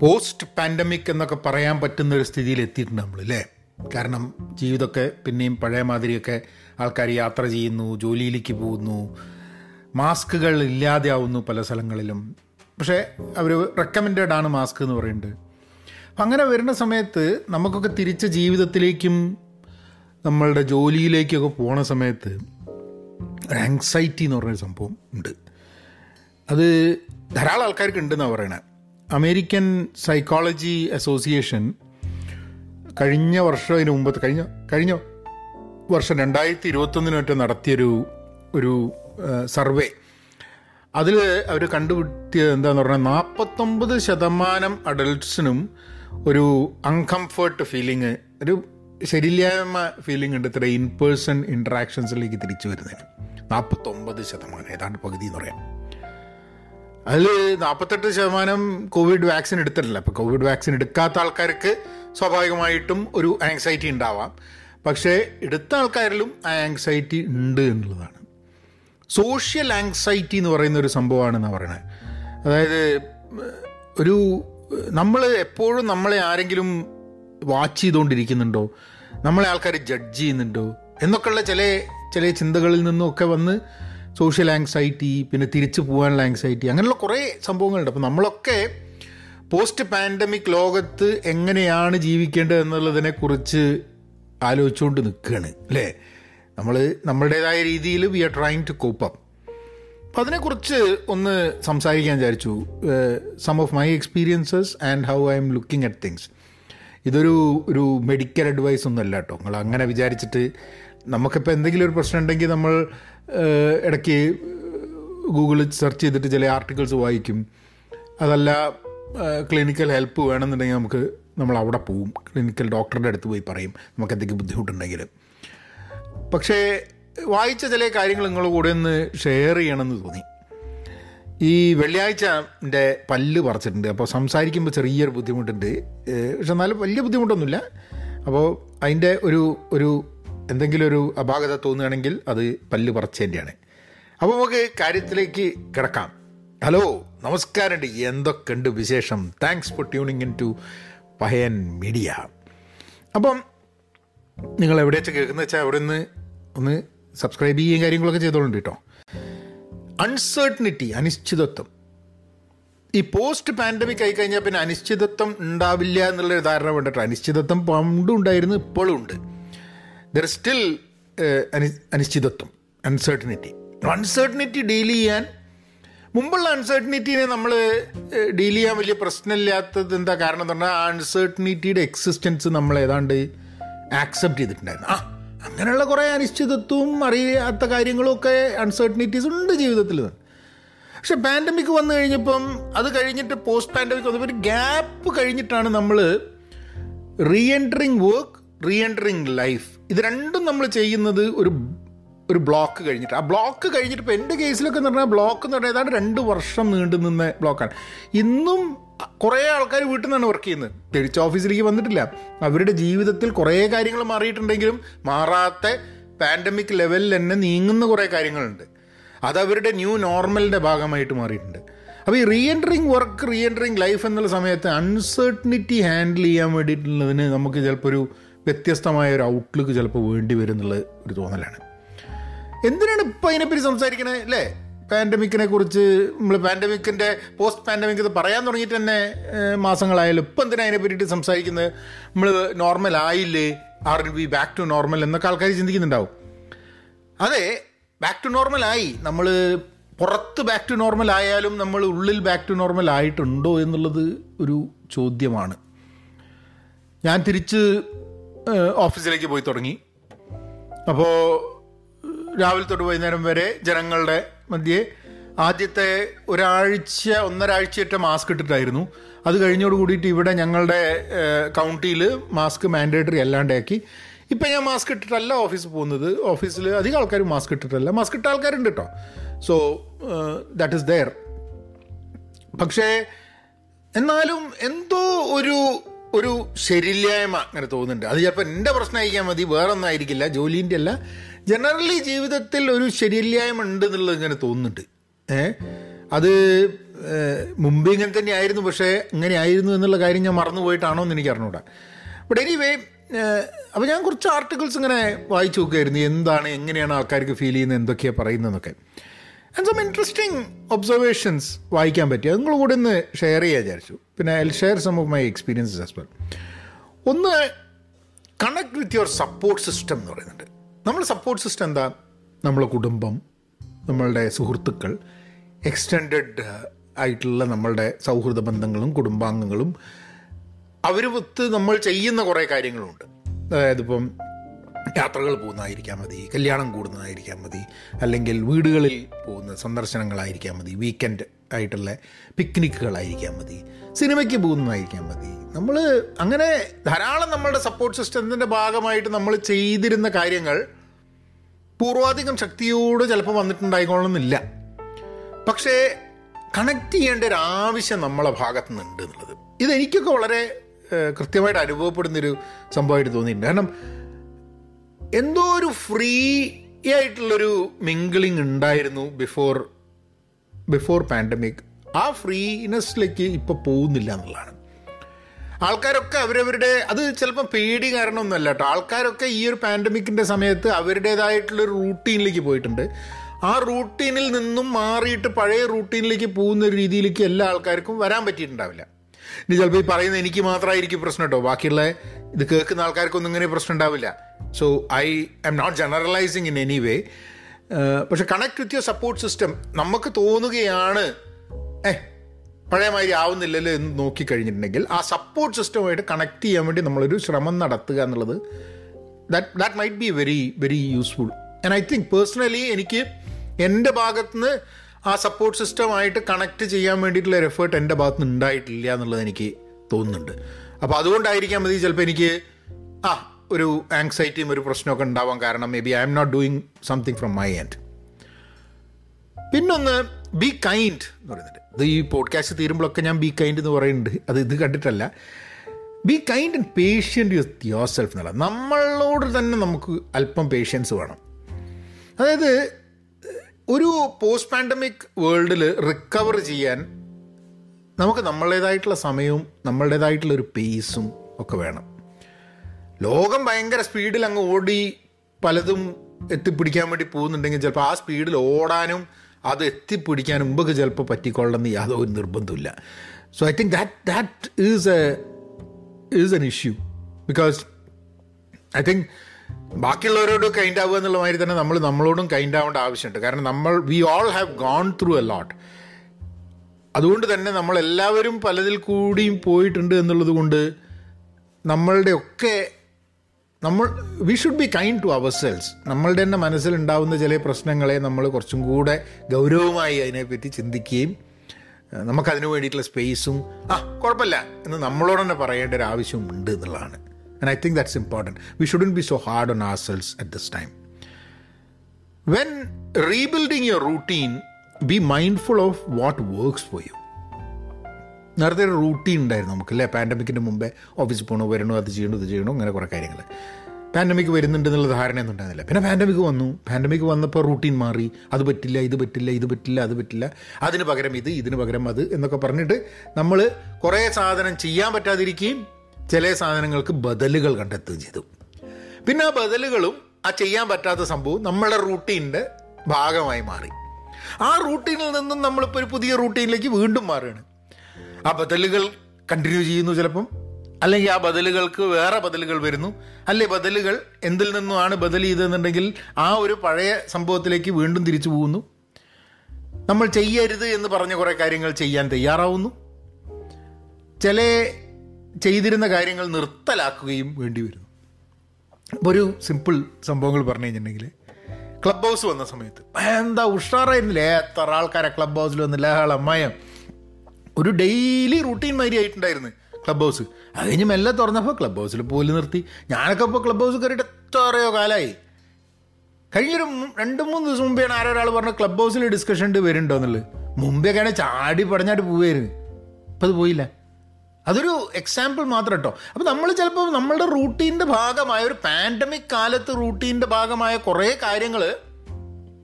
Post pandemic എന്നൊക്കെ പറയാൻ പറ്റുന്ന ഒരു സ്ഥിതിയിൽ എത്തിയിട്ടുണ്ട് നമ്മൾ അല്ലേ കാരണം ജീവിതമൊക്കെ പിന്നെയും പഴയ മാതിരിയൊക്കെ ആൾക്കാർ യാത്ര ചെയ്യുന്നു ജോലിയിലേക്ക് പോകുന്നു മാസ്കുകൾ ഇല്ലാതെയാവുന്നു പല സ്ഥലങ്ങളിലും. പക്ഷേ അവർ റെക്കമെൻഡഡ് ആണ് മാസ്ക് എന്ന് പറയുന്നത്. അപ്പം അങ്ങനെ വരുന്ന സമയത്ത് നമുക്കൊക്കെ തിരിച്ച ജീവിതത്തിലേക്കും നമ്മളുടെ ജോലിയിലേക്കൊക്കെ പോണ സമയത്ത് ഒരു ആങ്സൈറ്റി എന്ന് പറഞ്ഞൊരു സംഭവം ഉണ്ട്. അത് ധാരാളം ആൾക്കാർക്ക് ഉണ്ടെന്നാണ് പറയണത് അമേരിക്കൻ സൈക്കോളജി അസോസിയേഷൻ കഴിഞ്ഞ വർഷം മുമ്പ് കഴിഞ്ഞ കഴിഞ്ഞ വർഷം രണ്ടായിരത്തി ഇരുപത്തൊന്നിനൊറ്റ നടത്തിയൊരു ഒരു സർവേ. അതിൽ അവർ കണ്ടുപിടിയത് എന്താന്ന് പറഞ്ഞാൽ നാൽപ്പത്തൊമ്പത് ശതമാനം അഡൾട്ട്സിനും ഒരു അൺകംഫർട്ട് ഫീലിങ് ഒരു ശരിയില്ലായ്മ ഫീലിംഗ് ഉണ്ട് ഇത്ര ഇൻ പേഴ്സൺ ഇൻട്രാക്ഷൻസിലേക്ക് തിരിച്ചു വരുന്നതിന്. നാൽപ്പത്തൊമ്പത് ശതമാനം ഏതാണ്ട് പകുതി എന്ന് പറയാം. അതിൽ നാൽപ്പത്തെട്ട് ശതമാനം കോവിഡ് വാക്സിൻ എടുത്തിട്ടില്ല. അപ്പോൾ കോവിഡ് വാക്സിൻ എടുക്കാത്ത ആൾക്കാർക്ക് സ്വാഭാവികമായിട്ടും ഒരു ആങ്സൈറ്റി ഉണ്ടാവാം. പക്ഷേ എടുത്ത ആൾക്കാരിലും ആ ആങ്സൈറ്റി ഉണ്ട് എന്നുള്ളതാണ്. സോഷ്യൽ ആങ്സൈറ്റി എന്ന് പറയുന്ന ഒരു സംഭവമാണെന്നാണ് പറയുന്നത് അതായത് ഒരു നമ്മൾ എപ്പോഴും നമ്മളെ ആരെങ്കിലും വാച്ച് ചെയ്തുകൊണ്ടിരിക്കുന്നുണ്ടോ? നമ്മളെ ആൾക്കാർ ജഡ്ജ് ചെയ്യുന്നുണ്ടോ? എന്നൊക്കെയുള്ള ചില ചില ചിന്തകളിൽ നിന്നൊക്കെ വന്ന് സോഷ്യൽ ആങ്സൈറ്റി പിന്നെ തിരിച്ചു പോകാനുള്ള ആങ്സൈറ്റി അങ്ങനെയുള്ള കുറേ സംഭവങ്ങളുണ്ട്. അപ്പോൾ നമ്മളൊക്കെ പോസ്റ്റ് പാൻഡമിക് ലോകത്ത് എങ്ങനെയാണ് ജീവിക്കേണ്ടത് എന്നുള്ളതിനെക്കുറിച്ച് ആലോചിച്ചുകൊണ്ട് നിൽക്കുകയാണ് അല്ലേ? നമ്മൾ നമ്മുടേതായ രീതിയിൽ we are trying to cope അപ്പം അതിനെക്കുറിച്ച് ഒന്ന് സംസാരിക്കാൻ വിചാരിച്ചു. Some of my experiences and how I'm looking at things ഇതൊരു ഒരു മെഡിക്കൽ അഡ്വൈസ് ഒന്നും അല്ല കേട്ടോ. നിങ്ങൾ അങ്ങനെ വിചാരിച്ചിട്ട് നമുക്കിപ്പോൾ എന്തെങ്കിലും ഒരു പ്രശ്നം ഉണ്ടെങ്കിൽ നമ്മൾ ഇടയ്ക്ക് ഗൂഗിളിൽ സെർച്ച് ചെയ്തിട്ട് ചില ആർട്ടിക്കിൾസ് വായിക്കും. അതല്ല ക്ലിനിക്കൽ ഹെൽപ്പ് വേണമെന്നുണ്ടെങ്കിൽ നമുക്ക് നമ്മൾ അവിടെ പോവും. ക്ലിനിക്കൽ ഡോക്ടറുടെ അടുത്ത് പോയി പറയും നമുക്ക് എന്തെങ്കിലും ബുദ്ധിമുട്ടുണ്ടെങ്കിൽ. പക്ഷേ വായിച്ച ചില കാര്യങ്ങൾ നിങ്ങളുടെ കൂടെ ഒന്ന് ഷെയർ ചെയ്യണമെന്ന് തോന്നി. ഈ വെള്ളിയാഴ്ച എന്റെ പല്ല് പറിച്ചിട്ടുണ്ട്. അപ്പോൾ സംസാരിക്കുമ്പോൾ ചെറിയൊരു ബുദ്ധിമുട്ടുണ്ട്. പക്ഷെ എന്നാലും വലിയ ബുദ്ധിമുട്ടൊന്നുമില്ല. അപ്പോൾ അതിന്റെ ഒരു ഒരു എന്തെങ്കിലും ഒരു അപാകത തോന്നുകയാണെങ്കിൽ അത് പല്ല് പറച്ചതിന്റെയാണ് അപ്പോൾ നമുക്ക് കാര്യത്തിലേക്ക് കിടക്കാം. ഹലോ നമസ്കാരമുണ്ട് എന്തൊക്കെയുണ്ട് വിശേഷം? Thanks for tuning in to Pahayan media അപ്പം നിങ്ങൾ എവിടെയാച്ച കേൾക്കുന്ന വെച്ചാൽ അവിടെ നിന്ന് ഒന്ന് സബ്സ്ക്രൈബ് ചെയ്യുകയും കാര്യങ്ങളൊക്കെ ചെയ്തോളുണ്ട് കേട്ടോ അൺസേർട്ടനിറ്റി അനിശ്ചിതത്വം. ഈ പോസ്റ്റ് പാൻഡമിക് ആയി കഴിഞ്ഞാൽ പിന്നെ അനിശ്ചിതത്വം ഉണ്ടാവില്ല എന്നുള്ളൊരു ധാരണ വേണ്ടിട്ട്. അനിശ്ചിതത്വം പണ്ടും ഉണ്ടായിരുന്നു ഇപ്പോഴും ഉണ്ട്. ദർ സ്റ്റിൽ അനി അനിശ്ചിതത്വം അൺസർട്ടനിറ്റി അൺസർട്ടനിറ്റി ഡീൽ ചെയ്യാൻ മുമ്പുള്ള അൺസർട്ടനിറ്റിനെ നമ്മൾ ഡീൽ ചെയ്യാൻ വലിയ പ്രശ്നമില്ലാത്തത് എന്താ കാരണം എന്ന് പറഞ്ഞാൽ ആ അൺസർട്ടനിറ്റിയുടെ എക്സിസ്റ്റൻസ് നമ്മൾ ഏതാണ്ട് ആക്സെപ്റ്റ് ചെയ്തിട്ടുണ്ടായിരുന്നു. ആ അങ്ങനെയുള്ള കുറേ അനിശ്ചിതത്വവും അറിയാത്ത കാര്യങ്ങളും ഒക്കെ അൺസർട്ടനിറ്റീസ് ഉണ്ട് ജീവിതത്തിൽ. പക്ഷെ പാൻഡമിക് വന്നു കഴിഞ്ഞപ്പം അത് കഴിഞ്ഞിട്ട് പോസ്റ്റ് പാൻഡമിക് വന്നപ്പോൾ ഒരു ഗ്യാപ്പ് കഴിഞ്ഞിട്ടാണ് നമ്മൾ re entering work re entering life ഇത് രണ്ടും നമ്മൾ ചെയ്യുന്നത് ഒരു ഒരു ബ്ലോക്ക് കഴിഞ്ഞിട്ട്. ആ ബ്ലോക്ക് കഴിഞ്ഞിട്ട് ഇപ്പോൾ എന്റെ കേസിലൊക്കെ എന്ന് പറഞ്ഞാൽ ബ്ലോക്ക് എന്ന് പറഞ്ഞാൽ ഏതാണ്ട് രണ്ട് വർഷം നീണ്ടു നിന്ന ബ്ലോക്കാണ് ഇന്നും കുറേ ആൾക്കാർ വീട്ടിൽ നിന്നാണ് വർക്ക് ചെയ്യുന്നത്. തിരിച്ച് ഓഫീസിലേക്ക് വന്നിട്ടില്ല. അവരുടെ ജീവിതത്തിൽ കുറേ കാര്യങ്ങൾ മാറിയിട്ടുണ്ടെങ്കിലും മാറാത്ത പാൻഡമിക് ലെവലിൽ തന്നെ നീങ്ങുന്ന കുറേ കാര്യങ്ങളുണ്ട്. അതവരുടെ ന്യൂ നോർമലിന്റെ ഭാഗമായിട്ട് മാറിയിട്ടുണ്ട്. അപ്പോൾ ഈ re entering work re entering life എന്നുള്ള സമയത്ത് അൺസർട്ടനിറ്റി ഹാൻഡിൽ ചെയ്യാൻ വേണ്ടിയിട്ടുള്ളതിന് നമുക്ക് ചിലപ്പോൾ ഒരു വ്യത്യസ്തമായ ഒരു ഔട്ട്ലുക്ക് ചിലപ്പോൾ വേണ്ടി വരും എന്നുള്ള ഒരു തോന്നലാണ്. എന്തിനാണ് ഇപ്പം അതിനെപ്പറ്റി സംസാരിക്കണേ? അല്ലേ? പാൻഡമിക്കിനെ കുറിച്ച് നമ്മൾ പാൻഡമിക്കിന്റെ പോസ്റ്റ് പാൻഡമിക് ഇത് പറയാൻ തുടങ്ങിയിട്ട് തന്നെ മാസങ്ങളായാലും ഇപ്പം എന്തിനാ അതിനെ പറ്റിയിട്ട് സംസാരിക്കുന്നത്? നമ്മൾ നോർമൽ ആയില്ലേ? Are we back to normal എന്നൊക്കെ ആൾക്കാർ ചിന്തിക്കുന്നുണ്ടാവും. അതെ ബാക്ക് ടു നോർമൽ ആയി. നമ്മൾ പുറത്ത് ബാക്ക് ടു നോർമൽ ആയാലും നമ്മൾ ഉള്ളിൽ ബാക്ക് ടു നോർമൽ ആയിട്ടുണ്ടോ എന്നുള്ളത് ഒരു ചോദ്യമാണ്. ഞാൻ തിരിച്ച് ഓഫീസിലേക്ക് പോയി തുടങ്ങി. അപ്പോൾ രാവിലെ തൊട്ട് വൈകുന്നേരം വരെ ജനങ്ങളുടെ മധ്യേ ആദ്യത്തെ ഒരാഴ്ച ഒന്നരാഴ്ചയിട്ട് മാസ്ക് ഇട്ടിട്ടായിരുന്നു. അത് കഴിഞ്ഞോട് കൂടിയിട്ട് ഇവിടെ ഞങ്ങളുടെ കൗണ്ടിയിൽ മാസ്ക് മാൻഡേറ്ററി അല്ലാണ്ടാക്കി. ഇപ്പം ഞാൻ മാസ്ക് ഇട്ടിട്ടല്ല ഓഫീസിൽ പോകുന്നത്. ഓഫീസിൽ അധികം ആൾക്കാർ മാസ്ക് ഇട്ടിട്ടല്ല. മാസ്ക് ഇട്ട ആൾക്കാരുണ്ട് കേട്ടോ സോ ദാറ്റ് ഇസ് ദെയർ പക്ഷേ എന്നാലും എന്തോ ഒരു ഒരു ശരില്ലായ്മ അങ്ങനെ തോന്നുന്നുണ്ട്. അത് ചിലപ്പോൾ എന്റെ പ്രശ്നമായിരിക്കാൻ മതി വേറെ ഒന്നും ആയിരിക്കില്ല. ജോലീന്റെ അല്ല. ജനറലി ജീവിതത്തിൽ ഒരു ശരില്ലായ്മ ഉണ്ട് എന്നുള്ളത് ഇങ്ങനെ തോന്നുന്നുണ്ട്. ഏ? അത് മുമ്പ് ഇങ്ങനെ തന്നെ ആയിരുന്നു പക്ഷേ ഇങ്ങനെ ആയിരുന്നു എന്നുള്ള കാര്യം ഞാൻ മറന്നു പോയിട്ടാണോ എന്ന് എനിക്ക് അറിഞ്ഞൂടാ. ബട്ട് എനിവേ അപ്പോൾ ഞാൻ കുറച്ച് ആർട്ടിക്കിൾസ് ഇങ്ങനെ വായിച്ചു നോക്കുമായിരുന്നു എന്താണ് എങ്ങനെയാണ് ആൾക്കാർക്ക് ഫീൽ ചെയ്യുന്നത് എന്തൊക്കെയാണ് പറയുന്നതെന്നൊക്കെ. ആൻഡ് സം ഇൻട്രസ്റ്റിംഗ് ഒബ്സർവേഷൻസ് വായിക്കാൻ പറ്റി. അത് നിങ്ങൾ കൂടെ ഒന്ന് ഷെയർ ചെയ്യാൻ വിചാരിച്ചു. പിന്നെ I share some of my experiences as well ഒന്ന് connect with your support system എന്ന് പറയുന്നുണ്ട്. നമ്മൾ സപ്പോർട്ട് സിസ്റ്റം എന്താ? നമ്മളെ കുടുംബം നമ്മളുടെ സുഹൃത്തുക്കൾ എക്സ്റ്റെൻഡഡ് ആയിട്ടുള്ള നമ്മളുടെ സൗഹൃദ ബന്ധങ്ങളും കുടുംബാംഗങ്ങളും അവരുമൊത്ത് നമ്മൾ ചെയ്യുന്ന കുറേ കാര്യങ്ങളുണ്ട്. അതായത് ഇപ്പം യാത്രകൾ പോകുന്നതായിരിക്കാൻ മതി കല്യാണം കൂടുന്നതായിരിക്കാൻ മതി അല്ലെങ്കിൽ വീടുകളിൽ പോകുന്ന സന്ദർശനങ്ങളായിരിക്കാൻ മതി വീക്കെൻഡ് ആയിട്ടുള്ള പിക്നിക്കുകളായിരിക്കാൻ മതി സിനിമയ്ക്ക് പോകുന്നതായിരിക്കാൻ മതി. നമ്മൾ അങ്ങനെ ധാരാളം നമ്മളുടെ സപ്പോർട്ട് സിസ്റ്റത്തിന്റെ ഭാഗമായിട്ട് നമ്മൾ ചെയ്തിരുന്ന കാര്യങ്ങൾ പൂർവാധികം ശക്തിയോട് ചിലപ്പോൾ വന്നിട്ടുണ്ടായിക്കോളണമെന്നില്ല പക്ഷേ കണക്ട് ചെയ്യേണ്ട ഒരു ആവശ്യം നമ്മളെ ഭാഗത്തു നിന്നുണ്ട് എന്നുള്ളത്. ഇതെനിക്കൊക്കെ വളരെ കൃത്യമായിട്ട് അനുഭവപ്പെടുന്നൊരു സംഭവമായിട്ട് തോന്നിയിട്ടുണ്ട്. കാരണം എന്തോ ഒരു ഫ്രീ ആയിട്ടുള്ളൊരു മിങ്കിളിങ് ഉണ്ടായിരുന്നു ബിഫോർ ബിഫോർ പാൻഡമിക് ആ ഫ്രീനെസ്സിലേക്ക് ഇപ്പോൾ പോകുന്നില്ല എന്നുള്ളതാണ്. ആൾക്കാരൊക്കെ അവരവരുടെ അത് ചിലപ്പോൾ പേടി കാരണമൊന്നുമല്ല കേട്ടോ. ആൾക്കാരൊക്കെ ഈ ഒരു പാൻഡമിക്കിന്റെ സമയത്ത് അവരുടേതായിട്ടുള്ളൊരു റൂട്ടീനിലേക്ക് പോയിട്ടുണ്ട്. ആ റൂട്ടീനിൽ നിന്നും മാറിയിട്ട് പഴയ റൂട്ടീനിലേക്ക് പോകുന്ന രീതിയിലേക്ക് എല്ലാ ആൾക്കാർക്കും വരാൻ പറ്റിയിട്ടുണ്ടാവില്ല. ഇനി ചിലപ്പോൾ ഈ പറയുന്നത് എനിക്ക് മാത്രമായിരിക്കും പ്രശ്നം കേട്ടോ. ബാക്കിയുള്ള ഇത് കേൾക്കുന്ന ആൾക്കാർക്കൊന്നും ഇങ്ങനെ പ്രശ്നം ഉണ്ടാവില്ല. So I'm not generalising in any way പക്ഷെ connect with your support system നമുക്ക് തോന്നുകയാണ് ഏ പഴയ മാതിരി ആവുന്നില്ലല്ലോ എന്ന് നോക്കിക്കഴിഞ്ഞിട്ടുണ്ടെങ്കിൽ ആ സപ്പോർട്ട് സിസ്റ്റമായിട്ട് കണക്ട് ചെയ്യാൻ വേണ്ടി നമ്മളൊരു ശ്രമം നടത്തുക എന്നുള്ളത് that that might be very very useful and I think personally എനിക്ക് എന്റെ ഭാഗത്തുനിന്ന് ആ സപ്പോർട്ട് സിസ്റ്റമായിട്ട് കണക്ട് ചെയ്യാൻ വേണ്ടിയിട്ടുള്ള ഒരു എഫേർട്ട് എന്റെ ഭാഗത്ത് നിന്ന് ഉണ്ടായിട്ടില്ല എന്നുള്ളത് എനിക്ക് തോന്നുന്നുണ്ട്. അപ്പോൾ അതുകൊണ്ടായിരിക്കാം മതി ചിലപ്പോൾ എനിക്ക് ആ ഒരു ആങ്സൈറ്റിയും ഒരു പ്രശ്നമൊക്കെ ഉണ്ടാവാൻ കാരണം maybe I'm not doing something from my end പിന്നൊന്ന് ബി കൈൻഡ് എന്ന് പറയുന്നുണ്ട്. ഇത് ഈ പോഡ്കാസ്റ്റ് തീരുമ്പോഴൊക്കെ ഞാൻ ബി കൈൻഡ് എന്ന് പറയുന്നുണ്ട്. അത് ഇത് കണ്ടിട്ടല്ല. Be kind and patient with yourself എന്നുള്ള നമ്മളോട് തന്നെ നമുക്ക് അല്പം പേഷ്യൻസ് വേണം. അതായത് ഒരു പോസ്റ്റ് പാൻഡമിക് വേൾഡിൽ റിക്കവർ ചെയ്യാൻ നമുക്ക് നമ്മളുടേതായിട്ടുള്ള സമയവും നമ്മളുടേതായിട്ടുള്ള ഒരു പേസും ഒക്കെ വേണം. ലോകം ഭയങ്കര സ്പീഡിൽ അങ്ങ് ഓടി പലതും എത്തിപ്പിടിക്കാൻ വേണ്ടി പോകുന്നുണ്ടെങ്കിൽ ചിലപ്പോൾ ആ സ്പീഡിൽ ഓടാനും അത് എത്തിപ്പിടിക്കാനും മുമ്പൊക്കെ ചിലപ്പോൾ പറ്റിക്കൊള്ളണമെന്ന് യാതൊരു നിർബന്ധമില്ല so I think that that is a is an issue because I think ബാക്കിയുള്ളവരോട് kind ആവുക എന്നുള്ള മാതിരി തന്നെ നമ്മൾ നമ്മളോടും കൈൻഡ് ആവേണ്ട ആവശ്യമുണ്ട്. കാരണം നമ്മൾ we all have gone through a lot അതുകൊണ്ട് തന്നെ നമ്മൾ എല്ലാവരും പലതിൽ കൂടിയും പോയിട്ടുണ്ട് എന്നുള്ളത് കൊണ്ട് നമ്മളുടെ ഒക്കെ നമ്മൾ we should be kind to ourselves നമ്മളുടെ തന്നെ മനസ്സിലുണ്ടാവുന്ന ചില പ്രശ്നങ്ങളെ നമ്മൾ കുറച്ചും കൂടെ ഗൗരവമായി അതിനെപ്പറ്റി ചിന്തിക്കുകയും നമുക്കതിനു വേണ്ടിയിട്ടുള്ള സ്പേസും ആ കുഴപ്പമില്ല എന്ന് നമ്മളോട് തന്നെ പറയേണ്ട ഒരു ആവശ്യമുണ്ട് എന്നുള്ളതാണ്. And I think that's important we shouldn't be so hard on ourselves at this time when rebuilding your routine be mindful of what works for you നേരത്തെ ഒരു റൂട്ടീൻ ഉണ്ടായിരുന്നു നമുക്ക് അല്ലേ പാൻഡമിക്കിന്റെ മുമ്പേ ഓഫീസിൽ പോകണോ വരണോ അത് ചെയ്യണോ ഇത് ചെയ്യണോ അങ്ങനെ കുറേ കാര്യങ്ങൾ പാൻഡമിക് വരുന്നുണ്ട് എന്നുള്ള ധാരണയൊന്നും ഉണ്ടായിരുന്നില്ല. പിന്നെ പാൻഡമിക് വന്നു. പാൻഡമിക് വന്നപ്പോൾ റൂട്ടീൻ മാറി. അത് പറ്റില്ല ഇത് പറ്റില്ല ഇത് പറ്റില്ല അത് പറ്റില്ല. അതിന് പകരം ഇത് ഇതിന് പകരം അത് എന്നൊക്കെ പറഞ്ഞിട്ട് നമ്മൾ കുറേ സാധനം ചെയ്യാൻ പറ്റാതിരിക്കുകയും ചില സാധനങ്ങൾക്ക് ബദലുകൾ കണ്ടെത്തുകയും ചെയ്തു. പിന്നെ ആ ബദലുകളും ആ ചെയ്യാൻ പറ്റാത്ത സംഭവം നമ്മുടെ റൂട്ടീന്റെ ഭാഗമായി മാറി. ആ റൂട്ടീനിൽ നിന്നും നമ്മളിപ്പോൾ ഒരു പുതിയ റൂട്ടീനിലേക്ക് വീണ്ടും മാറുകയാണ്. ആ ബദലുകൾ കണ്ടിന്യൂ ചെയ്യുന്നു ചിലപ്പം അല്ലെങ്കിൽ ആ ബദലുകൾക്ക് വേറെ ബദലുകൾ വരുന്നു. അല്ലെ ബദലുകൾ എന്തിൽ നിന്നുമാണ് ബദൽ ചെയ്തതെന്നുണ്ടെങ്കിൽ ആ ഒരു പഴയ സംഭവത്തിലേക്ക് വീണ്ടും തിരിച്ചു പോകുന്നു. നമ്മൾ ചെയ്യരുത് എന്ന് പറഞ്ഞ കുറേ കാര്യങ്ങൾ ചെയ്യാൻ തയ്യാറാവുന്നു. ചില ചെയ്തിരുന്ന കാര്യങ്ങൾ നിർത്തലാക്കുകയും വേണ്ടി വരുന്നു. അപ്പോൾ ഒരു സിമ്പിൾ സംഭവങ്ങൾ പറഞ്ഞു കഴിഞ്ഞിട്ടുണ്ടെങ്കിൽ ക്ലബ് ഹൗസ് വന്ന സമയത്ത് എന്താ ഉഷാറായിരുന്നില്ലേ? എത്ര ആൾക്കാരെ ക്ലബ് ഹൗസിൽ വന്ന് ലഹളമയം. ഒരു ഡെയിലി റൂട്ടീൻ മാതിരി ആയിട്ടുണ്ടായിരുന്നു ക്ലബ് ഹൗസ് അത് കഴിഞ്ഞ് മെല്ലെ തുറന്നപ്പോൾ ക്ലബ് ഹൗസിൽ പോലും നിർത്തി. ഞാനൊക്കെ ഇപ്പോൾ ക്ലബ് ഹൗസ് കയറിയിട്ട് എത്രയോ കാലമായി കഴിഞ്ഞൊരു രണ്ട് മൂന്ന് ദിവസം മുമ്പേ ആരോ ഒരാൾ പറഞ്ഞ ക്ലബ് ഹൗസിൽ ഡിസ്കഷൻ ഉണ്ട് വരുന്നുണ്ടോ എന്നുള്ളത്. മുമ്പേക്കാണ് ചാടി പടഞ്ഞാട്ട് പോവായിരുന്നു. ഇപ്പം അത് പോയില്ല. അതൊരു എക്സാമ്പിൾ മാത്രം കേട്ടോ അപ്പോൾ നമ്മൾ ചിലപ്പോൾ നമ്മളുടെ റൂട്ടീന്റെ ഭാഗമായ ഒരു പാൻഡമിക് കാലത്ത് റൂട്ടീന്റെ ഭാഗമായ കുറേ കാര്യങ്ങൾ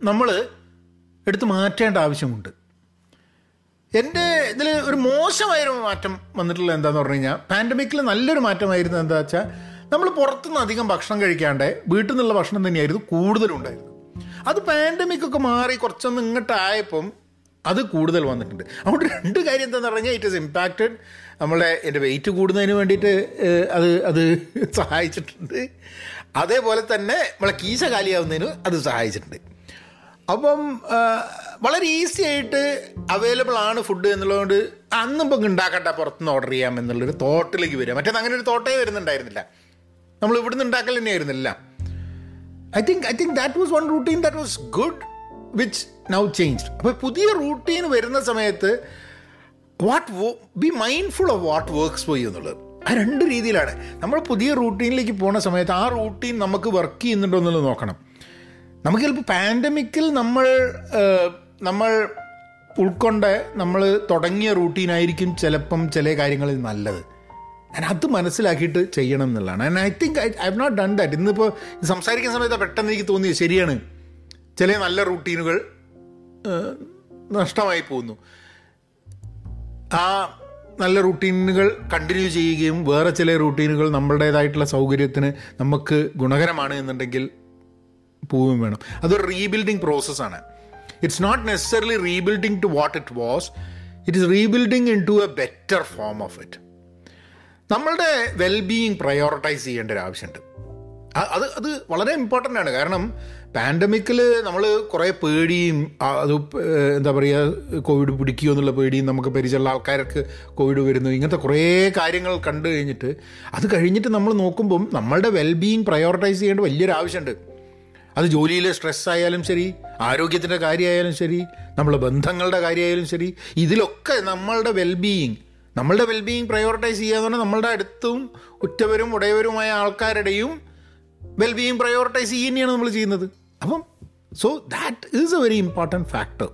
നമ്മൾ എടുത്ത് മാറ്റേണ്ട ആവശ്യമുണ്ട്. എന്റെ ഇതിൽ ഒരു മോശമായൊരു മാറ്റം വന്നിട്ടുള്ള എന്താന്ന് പറഞ്ഞു കഴിഞ്ഞാൽ പാൻഡമിക്കിൽ നല്ലൊരു മാറ്റമായിരുന്നു എന്താ വെച്ചാൽ നമ്മൾ പുറത്തുനിന്ന് അധികം ഭക്ഷണം കഴിക്കാണ്ട് വീട്ടിൽ നിന്നുള്ള ഭക്ഷണം തന്നെയായിരുന്നു കൂടുതലുണ്ടായിരുന്നു അത് പാൻഡമിക് ഒക്കെ മാറി കുറച്ചൊന്ന് ഇങ്ങോട്ടായപ്പം അത് കൂടുതൽ വന്നിട്ടുണ്ട്. അതുകൊണ്ട് രണ്ട് കാര്യം എന്താണെന്ന് പറഞ്ഞാൽ ഇറ്റ് ഇസ് ഇമ്പാക്റ്റഡ് നമ്മളെ എന്റെ വെയിറ്റ് കൂടുന്നതിന് വേണ്ടിയിട്ട് അത് അത് സഹായിച്ചിട്ടുണ്ട്. അതേപോലെ തന്നെ നമ്മളെ കീശ കാലിയാവുന്നതിന് അത് സഹായിച്ചിട്ടുണ്ട്. അപ്പം വളരെ ഈസി ആയിട്ട് അവൈലബിൾ ആണ് ഫുഡ് എന്നുള്ളതുകൊണ്ട് അന്നും ഇപ്പം ഉണ്ടാക്കട്ടെ പുറത്തുനിന്ന് ഓർഡർ ചെയ്യാം എന്നുള്ളൊരു തോട്ടിലേക്ക് വരിക. മറ്റേത് അങ്ങനെ ഒരു തോട്ടേ വരുന്നുണ്ടായിരുന്നില്ല. നമ്മൾ ഇവിടുന്ന് ഉണ്ടാക്കൽ തന്നെയായിരുന്നില്ല. I think I think that was one routine that was good which now changed അപ്പോൾ പുതിയ റൂട്ടീൻ വരുന്ന സമയത്ത് what be mindful of what works for you എന്നുള്ളത്. ആ രണ്ട് രീതിയിലാണ്. നമ്മൾ പുതിയ റൂട്ടീനിലേക്ക് പോകുന്ന സമയത്ത് ആ റൂട്ടീൻ നമുക്ക് വർക്ക് ചെയ്യുന്നുണ്ടോ എന്നുള്ളത് നോക്കണം. നമുക്ക് ചിലപ്പോൾ പാൻഡമിക്കിൽ നമ്മൾ നമ്മൾ ഉൾക്കൊണ്ട നമ്മൾ തുടങ്ങിയ റൂട്ടീനായിരിക്കും ചിലപ്പം ചില കാര്യങ്ങളിൽ നല്ലത്. ഞാൻ അത് മനസ്സിലാക്കിയിട്ട് ചെയ്യണം എന്നുള്ളതാണ്. And I think I I have not done that ഇന്നിപ്പോൾ സംസാരിക്കുന്ന സമയത്ത് പെട്ടെന്ന് എനിക്ക് തോന്നിയത് ശരിയാണ്. ചില നല്ല റൂട്ടീനുകൾ നഷ്ടമായി പോകുന്നു. ആ നല്ല റൂട്ടീനുകൾ കണ്ടിന്യൂ ചെയ്യുകയും വേറെ ചില റൂട്ടീനുകൾ നമ്മളുടേതായിട്ടുള്ള സൗകര്യത്തിന് നമുക്ക് ഗുണകരമാണ് എന്നുണ്ടെങ്കിൽ പോവുകയും വേണം. അതൊരു റീബിൽഡിംഗ് പ്രോസസ്സാണ് it's not necessarily rebuilding to what it was it is rebuilding into a better form of it നമ്മളുടെ വെൽബീയിങ് പ്രയോറിറ്റൈസ് ചെയ്യേണ്ട ഒരു ആവശ്യമുണ്ട്. അത് അത് വളരെ ഇമ്പോർട്ടന്റ് ആണ്. കാരണം പാൻഡമിക്കിൽ നമ്മൾ കുറേ പേടിയും അത് എന്താ പറയുക കോവിഡ് പിടിക്കുമോ എന്നുള്ള പേടിയും നമുക്ക് പരിചയമുള്ള ആൾക്കാർക്ക് കോവിഡ് വരുന്നു. ഇങ്ങനത്തെ കുറേ കാര്യങ്ങൾ കണ്ടു കഴിഞ്ഞിട്ട് അത് കഴിഞ്ഞിട്ട് നമ്മൾ നോക്കുമ്പം നമ്മളുടെ വെൽബീയിങ് പ്രയോറിറ്റൈസ് ചെയ്യേണ്ട വലിയൊരു ആവശ്യമുണ്ട്. അത് ജോലിയിലെ സ്ട്രെസ് ആയാലും ശരി ആരോഗ്യത്തിന്റെ കാര്യമായാലും ശരി നമ്മളെ ബന്ധങ്ങളുടെ കാര്യമായാലും ശരി ഇതിലൊക്കെ നമ്മളുടെ വെൽബീയിങ് നമ്മളുടെ വെൽബീയിങ് പ്രയോറിറ്റൈസ് ചെയ്യുക എന്ന് പറഞ്ഞാൽ നമ്മളുടെ അടുത്തും ഉറ്റവരും ഉടയവരുമായ ആൾക്കാരുടെയും വെൽബീയിങ് പ്രയോറിറ്റൈസ് ചെയ്യുന്നതാണ് നമ്മൾ ചെയ്യുന്നത്. അപ്പം so that is a very important factor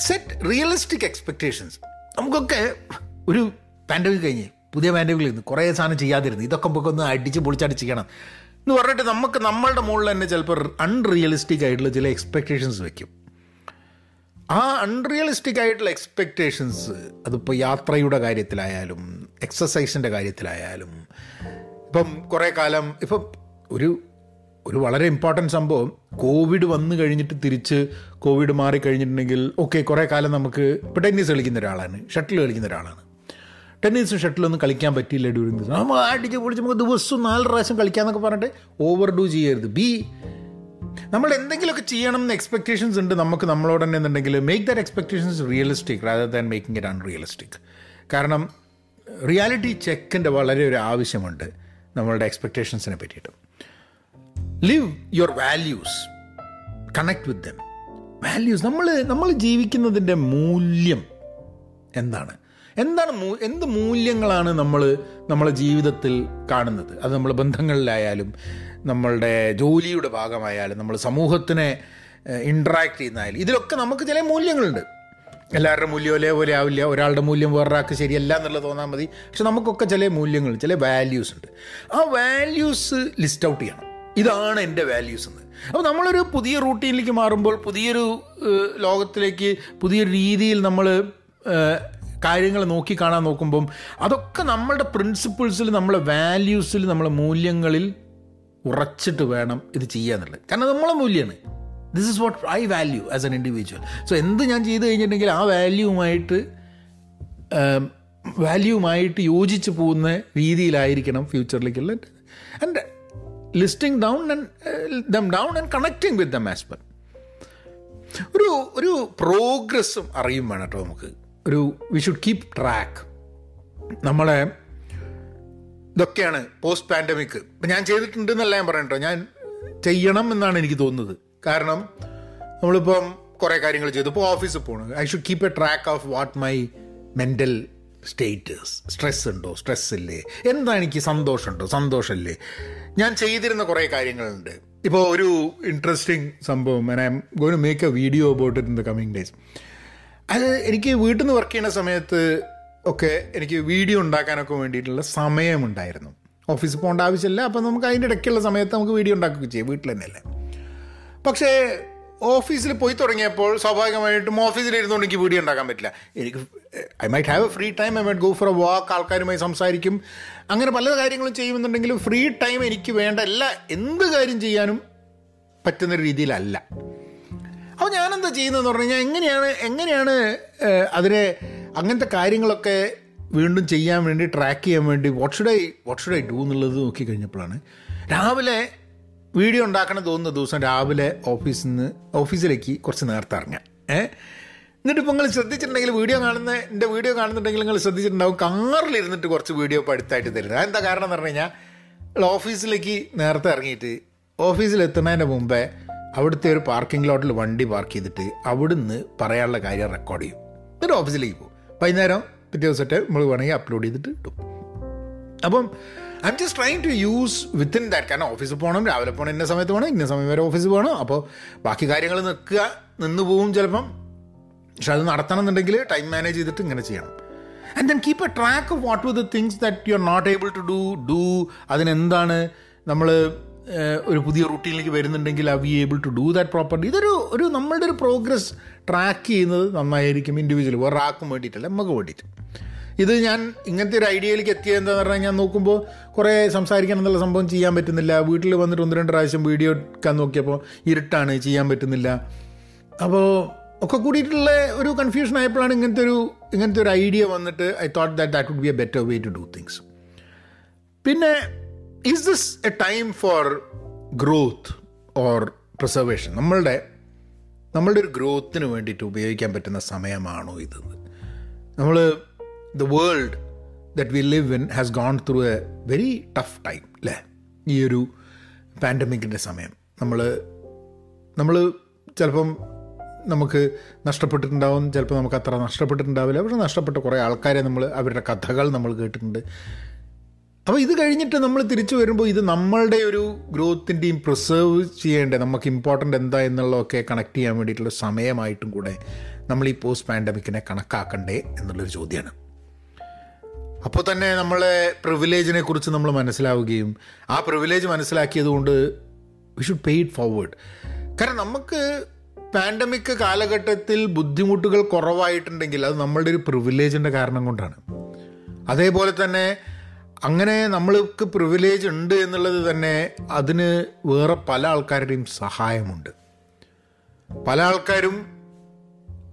set realistic expectations നമുക്കൊക്കെ ഒരു പാൻഡമിക് കഴിഞ്ഞ് പുതിയ പാൻഡമിക് നിന്ന് കുറേ സാധനം ചെയ്യാതിരുന്നു ഇതൊക്കെ നമുക്ക് ഒന്ന് അടിച്ച് പൊളിച്ചടിച്ച് ചെയ്യണം എന്ന് പറഞ്ഞിട്ട് നമുക്ക് നമ്മളുടെ മുകളിൽ തന്നെ ചിലപ്പോൾ അൺറിയലിസ്റ്റിക് ആയിട്ടുള്ള ചില എക്സ്പെക്റ്റേഷൻസ് വെക്കും. ആ അൺറിയലിസ്റ്റിക് ആയിട്ടുള്ള എക്സ്പെക്റ്റേഷൻസ് അതിപ്പോൾ യാത്രയുടെ കാര്യത്തിലായാലും എക്സസൈസിന്റെ കാര്യത്തിലായാലും ഇപ്പം കുറേ കാലം ഇപ്പം ഒരു ഒരു വളരെ ഇമ്പോർട്ടന്റ് സംഭവം. കോവിഡ് വന്നു കഴിഞ്ഞിട്ട് തിരിച്ച് കോവിഡ് മാറി കഴിഞ്ഞിട്ടുണ്ടെങ്കിൽ ഓക്കെ കുറേ കാലം നമുക്ക് ഇപ്പോൾ ടെന്നീസ് കളിക്കുന്ന ഒരാളാണ് ഷട്ടിൽ കളിക്കുന്ന ഒരാളാണ്. ടെന്നീസ് ഷട്ടിലൊന്നും കളിക്കാൻ പറ്റിയില്ല ഡ്യൂറിങ് ദിസ് നമ്മൾ അടിച്ച് പൊളിച്ച് നമുക്ക് ദിവസവും നാല് പ്രാവശ്യം കളിക്കാന്നൊക്കെ പറഞ്ഞിട്ട് ഓവർ ഡൂ ചെയ്യരുത്. ബി നമ്മൾ എന്തെങ്കിലുമൊക്കെ ചെയ്യണം എന്ന് എക്സ്പെക്ടേഷൻസ് ഉണ്ട്. നമുക്ക് നമ്മളോട് തന്നെ എന്നുണ്ടെങ്കിൽ make that expectations realistic rather than making it unrealistic കാരണം റിയാലിറ്റി ചെക്കിന്റെ വളരെ ഒരു ആവശ്യമുണ്ട് നമ്മളുടെ എക്സ്പെക്ടേഷൻസിനെ പറ്റിയിട്ട്. Live your values connect with them values നമ്മൾ നമ്മൾ ജീവിക്കുന്നതിന്റെ മൂല്യം എന്താണ്? എന്താണ് മൂ എന്ത് മൂല്യങ്ങളാണ് നമ്മൾ നമ്മളെ ജീവിതത്തിൽ കാണുന്നത്? അത് നമ്മൾ ബന്ധങ്ങളിലായാലും നമ്മളുടെ ജോലിയുടെ ഭാഗമായാലും നമ്മൾ സമൂഹത്തിനെ ഇൻട്രാക്ട് ചെയ്യുന്നതായാലും ഇതിലൊക്കെ നമുക്ക് ചില മൂല്യങ്ങളുണ്ട്. എല്ലാവരുടെ മൂല്യം ഒരേപോലെ ആവില്ല. ഒരാളുടെ മൂല്യം വേറൊരാൾക്ക് ശരിയല്ല എന്നുള്ളത് തോന്നാൽ മതി. പക്ഷെ നമുക്കൊക്കെ ചില മൂല്യങ്ങൾ ചില വാല്യൂസ് ഉണ്ട്. ആ വാല്യൂസ് ലിസ്റ്റ് ഔട്ട് ചെയ്യണം. ഇതാണ് എന്റെ വാല്യൂസ് എന്ന്. അപ്പോൾ നമ്മളൊരു പുതിയ റൂട്ടീനിലേക്ക് മാറുമ്പോൾ പുതിയൊരു ലോകത്തിലേക്ക് പുതിയൊരു രീതിയിൽ നമ്മൾ കാര്യങ്ങൾ നോക്കി കാണാൻ നോക്കുമ്പം അതൊക്കെ നമ്മളുടെ പ്രിൻസിപ്പിൾസിൽ നമ്മളെ വാല്യൂസിൽ നമ്മളെ മൂല്യങ്ങളിൽ ഉറച്ചിട്ട് വേണം ഇത് ചെയ്യാന്നുള്ളത് കാരണം നമ്മളെ മൂല്യമാണ് this is what I value as an individual so എന്ത് ഞാൻ ചെയ്ത് കഴിഞ്ഞിട്ടുണ്ടെങ്കിൽ ആ വാല്യൂവുമായിട്ട് വാല്യൂവുമായിട്ട് യോജിച്ച് പോകുന്ന രീതിയിലായിരിക്കണം ഫ്യൂച്ചറിലേക്കുള്ള and listing down and them down and connecting with them as well ഒരു ഒരു പ്രോഗ്രസ്സും അറിയും വേണം കേട്ടോ നമുക്ക്. ഒരു വി ഷുഡ് കീപ് ട്രാക്ക് നമ്മളെ ഇതൊക്കെയാണ് പോസ്റ്റ് പാൻഡമിക് ഞാൻ ചെയ്തിട്ടുണ്ട് എന്നല്ല ഞാൻ പറയട്ടോ ഞാൻ ചെയ്യണം എന്നാണ് എനിക്ക് തോന്നുന്നത്. കാരണം നമ്മളിപ്പം കുറേ കാര്യങ്ങൾ ചെയ്തു. ഇപ്പോൾ ഓഫീസിൽ പോകണം I should keep a track of what my mental states stress ഉണ്ടോ? സ്ട്രെസ് ഇല്ലേ? എന്താ എനിക്ക് സന്തോഷമുണ്ടോ? സന്തോഷമില്ലേ? ഞാൻ ചെയ്തിരുന്ന കുറേ കാര്യങ്ങളുണ്ട്. ഇപ്പോൾ ഒരു ഇൻട്രസ്റ്റിംഗ് സംഭവം I am going to make a video about it in the coming days അത് എനിക്ക് വീട്ടിൽ നിന്ന് വർക്ക് ചെയ്യുന്ന സമയത്ത് ഒക്കെ എനിക്ക് വീഡിയോ ഉണ്ടാക്കാനൊക്കെ വേണ്ടിയിട്ടുള്ള സമയമുണ്ടായിരുന്നു. ഓഫീസിൽ പോകേണ്ട ആവശ്യമില്ല അപ്പോൾ നമുക്ക് അതിന്റെ ഇടയ്ക്കുള്ള സമയത്ത് നമുക്ക് വീഡിയോ ഉണ്ടാക്കുകയൊക്കെ ചെയ്യാം വീട്ടിൽ തന്നെയല്ലേ. പക്ഷേ ഓഫീസിൽ പോയി തുടങ്ങിയപ്പോൾ സ്വാഭാവികമായിട്ടും ഓഫീസിൽ ഇരുന്നുകൊണ്ട് എനിക്ക് വീഡിയോ ഉണ്ടാക്കാൻ പറ്റില്ല. എനിക്ക് I might have a free time I might go for a walk ആൾക്കാരുമായി സംസാരിക്കും. അങ്ങനെ പല കാര്യങ്ങളും ചെയ്യുമെന്നുണ്ടെങ്കിലും ഫ്രീ ടൈം എനിക്ക് വേണ്ട എല്ലാ എന്ത് കാര്യം ചെയ്യാനും പറ്റുന്ന രീതിയിലല്ല. അപ്പോൾ ഞാനെന്താ ചെയ്യുന്നതെന്ന് പറഞ്ഞു കഴിഞ്ഞാൽ എങ്ങനെയാണ് എങ്ങനെയാണ് അതിനെ അങ്ങനത്തെ കാര്യങ്ങളൊക്കെ വീണ്ടും ചെയ്യാൻ വേണ്ടി ട്രാക്ക് ചെയ്യാൻ വേണ്ടി what should I what should I do എന്നുള്ളത് നോക്കി കഴിഞ്ഞപ്പോഴാണ് രാവിലെ വീഡിയോ ഉണ്ടാക്കണം തോന്നുന്ന ദിവസം രാവിലെ ഓഫീസിൽ നിന്ന് ഓഫീസിലേക്ക് കുറച്ച് നേരത്തെ ഇറങ്ങാം. ഏ? എന്നിട്ട് ഇപ്പോൾ നിങ്ങൾ ശ്രദ്ധിച്ചിട്ടുണ്ടെങ്കിൽ വീഡിയോ കാണുന്ന എന്റെ വീഡിയോ കാണുന്നുണ്ടെങ്കിൽ നിങ്ങൾ ശ്രദ്ധിച്ചിട്ടുണ്ടാവും. കാറിലിരുന്നിട്ട് കുറച്ച് വീഡിയോ ഇപ്പോൾ അടുത്തായിട്ട് തരുന്നത്. അതെന്താ കാരണം എന്ന് പറഞ്ഞു കഴിഞ്ഞാൽ ഓഫീസിലേക്ക് നേരത്തെ ഇറങ്ങിയിട്ട് ഓഫീസിലെത്തുന്നതിന്റെ മുമ്പേ അവിടുത്തെ ഒരു പാർക്കിംഗ് ലോട്ടിൽ വണ്ടി പാർക്ക് ചെയ്തിട്ട് അവിടുന്ന് പറയാനുള്ള കാര്യം റെക്കോർഡ് ചെയ്യും. എന്നിട്ട് ഓഫീസിലേക്ക് പോകും. വൈകുന്നേരം പിറ്റേ ദിവസത്തെ നമ്മൾ വേണമെങ്കിൽ അപ്ലോഡ് ചെയ്തിട്ട് കിട്ടും അപ്പം I'm just trying to use within that കാരണം ഓഫീസിൽ പോകണം രാവിലെ പോകണം ഇന്ന സമയത്ത് പോകണം ഇന്ന സമയം വരെ ഓഫീസിൽ പോകണം. അപ്പോൾ ബാക്കി കാര്യങ്ങൾ നിൽക്കുക നിന്ന് പോവും ചിലപ്പം. പക്ഷെ അത് നടത്തണം എന്നുണ്ടെങ്കിൽ ടൈം മാനേജ് ചെയ്തിട്ട് ഇങ്ങനെ ചെയ്യണം. And then keep a track of what were the things that you are not able to do do അതിനെന്താണ് നമ്മൾ ഒരു പുതിയ റൂട്ടീനിലേക്ക് വരുന്നുണ്ടെങ്കിൽ ആ we able to do that properly ഇതൊരു ഒരു നമ്മളുടെ ഒരു പ്രോഗ്രസ് ട്രാക്ക് ചെയ്യുന്നത് നന്നായിരിക്കും ഇൻഡിവിജ്വൽ വേറെ ആർക്കും വേണ്ടിയിട്ടല്ല നമുക്ക് വേണ്ടിയിട്ട്. ഇത് ഞാൻ ഇങ്ങനത്തെ ഒരു ഐഡിയയിലേക്ക് എത്തിയത് എന്താണെന്ന് പറഞ്ഞാൽ ഞാൻ നോക്കുമ്പോൾ കുറേ സംസാരിക്കണം എന്നുള്ള സംഭവം ചെയ്യാൻ പറ്റുന്നില്ല. വീട്ടിൽ വന്നിട്ട് ഒന്ന് രണ്ട് പ്രാവശ്യം വീഡിയോ എടുക്കാൻ നോക്കിയപ്പോൾ ഇരുട്ടാണ് ചെയ്യാൻ പറ്റുന്നില്ല. അപ്പോൾ ഒക്കെ കൂടിയിട്ടുള്ള ഒരു കൺഫ്യൂഷൻ ആയപ്പോഴാണ് ഇങ്ങനത്തെ ഒരു ഇങ്ങനത്തെ ഒരു ഐഡിയ വന്നിട്ട് I thought that that would be a better way to do things പിന്നെ is this a time for growth or preservation നമ്മളുടെ നമ്മളുടെ ഒരു ഗ്രോത്തിന് വേണ്ടിയിട്ട് ഉപയോഗിക്കാൻ പറ്റുന്ന സമയമാണോ ഇത്? നമ്മൾ the world that we live in has gone through a very tough time അല്ലേ ഈ ഒരു പാൻഡമിക്കിന്റെ സമയം. നമ്മൾ നമ്മൾ ചിലപ്പം നമുക്ക് നഷ്ടപ്പെട്ടിട്ടുണ്ടാവും ചിലപ്പോൾ നമുക്ക് അത്ര നഷ്ടപ്പെട്ടിട്ടുണ്ടാവില്ല. പക്ഷെ നഷ്ടപ്പെട്ട കുറേ ആൾക്കാരെ നമ്മൾ അവരുടെ കഥകൾ നമ്മൾ കേട്ടിട്ടുണ്ട്. അപ്പോൾ ഇത് കഴിഞ്ഞിട്ട് നമ്മൾ തിരിച്ചു വരുമ്പോൾ ഇത് നമ്മളുടെ ഒരു ഗ്രോത്തിന്റെയും പ്രിസേർവ് ചെയ്യേണ്ട നമുക്ക് ഇമ്പോർട്ടന്റ് എന്താ എന്നുള്ളതൊക്കെ കണക്ട് ചെയ്യാൻ വേണ്ടിയിട്ടുള്ള സമയമായിട്ടും കൂടെ നമ്മൾ ഈ പോസ്റ്റ് പാൻഡമിക്കിനെ കണക്കാക്കണ്ടേ എന്നുള്ളൊരു ചോദ്യമാണ് അപ്പോൾ തന്നെ നമ്മളെ പ്രിവിലേജിനെ കുറിച്ച് നമ്മൾ മനസ്സിലാവുകയും ആ പ്രിവിലേജ് മനസ്സിലാക്കിയത് കൊണ്ട് we should pay it forward കാരണം നമുക്ക് പാൻഡമിക് കാലഘട്ടത്തിൽ ബുദ്ധിമുട്ടുകൾ കുറവായിട്ടുണ്ടെങ്കിൽ അത് നമ്മളുടെ ഒരു പ്രിവിലേജിന്റെ കാരണം കൊണ്ടാണ്. അതേപോലെ തന്നെ അങ്ങനെ നമ്മൾക്ക് പ്രിവിലേജ് ഉണ്ട് എന്നുള്ളത് തന്നെ അതിന് വേറെ പല ആൾക്കാരുടെയും സഹായമുണ്ട്. പല ആൾക്കാരും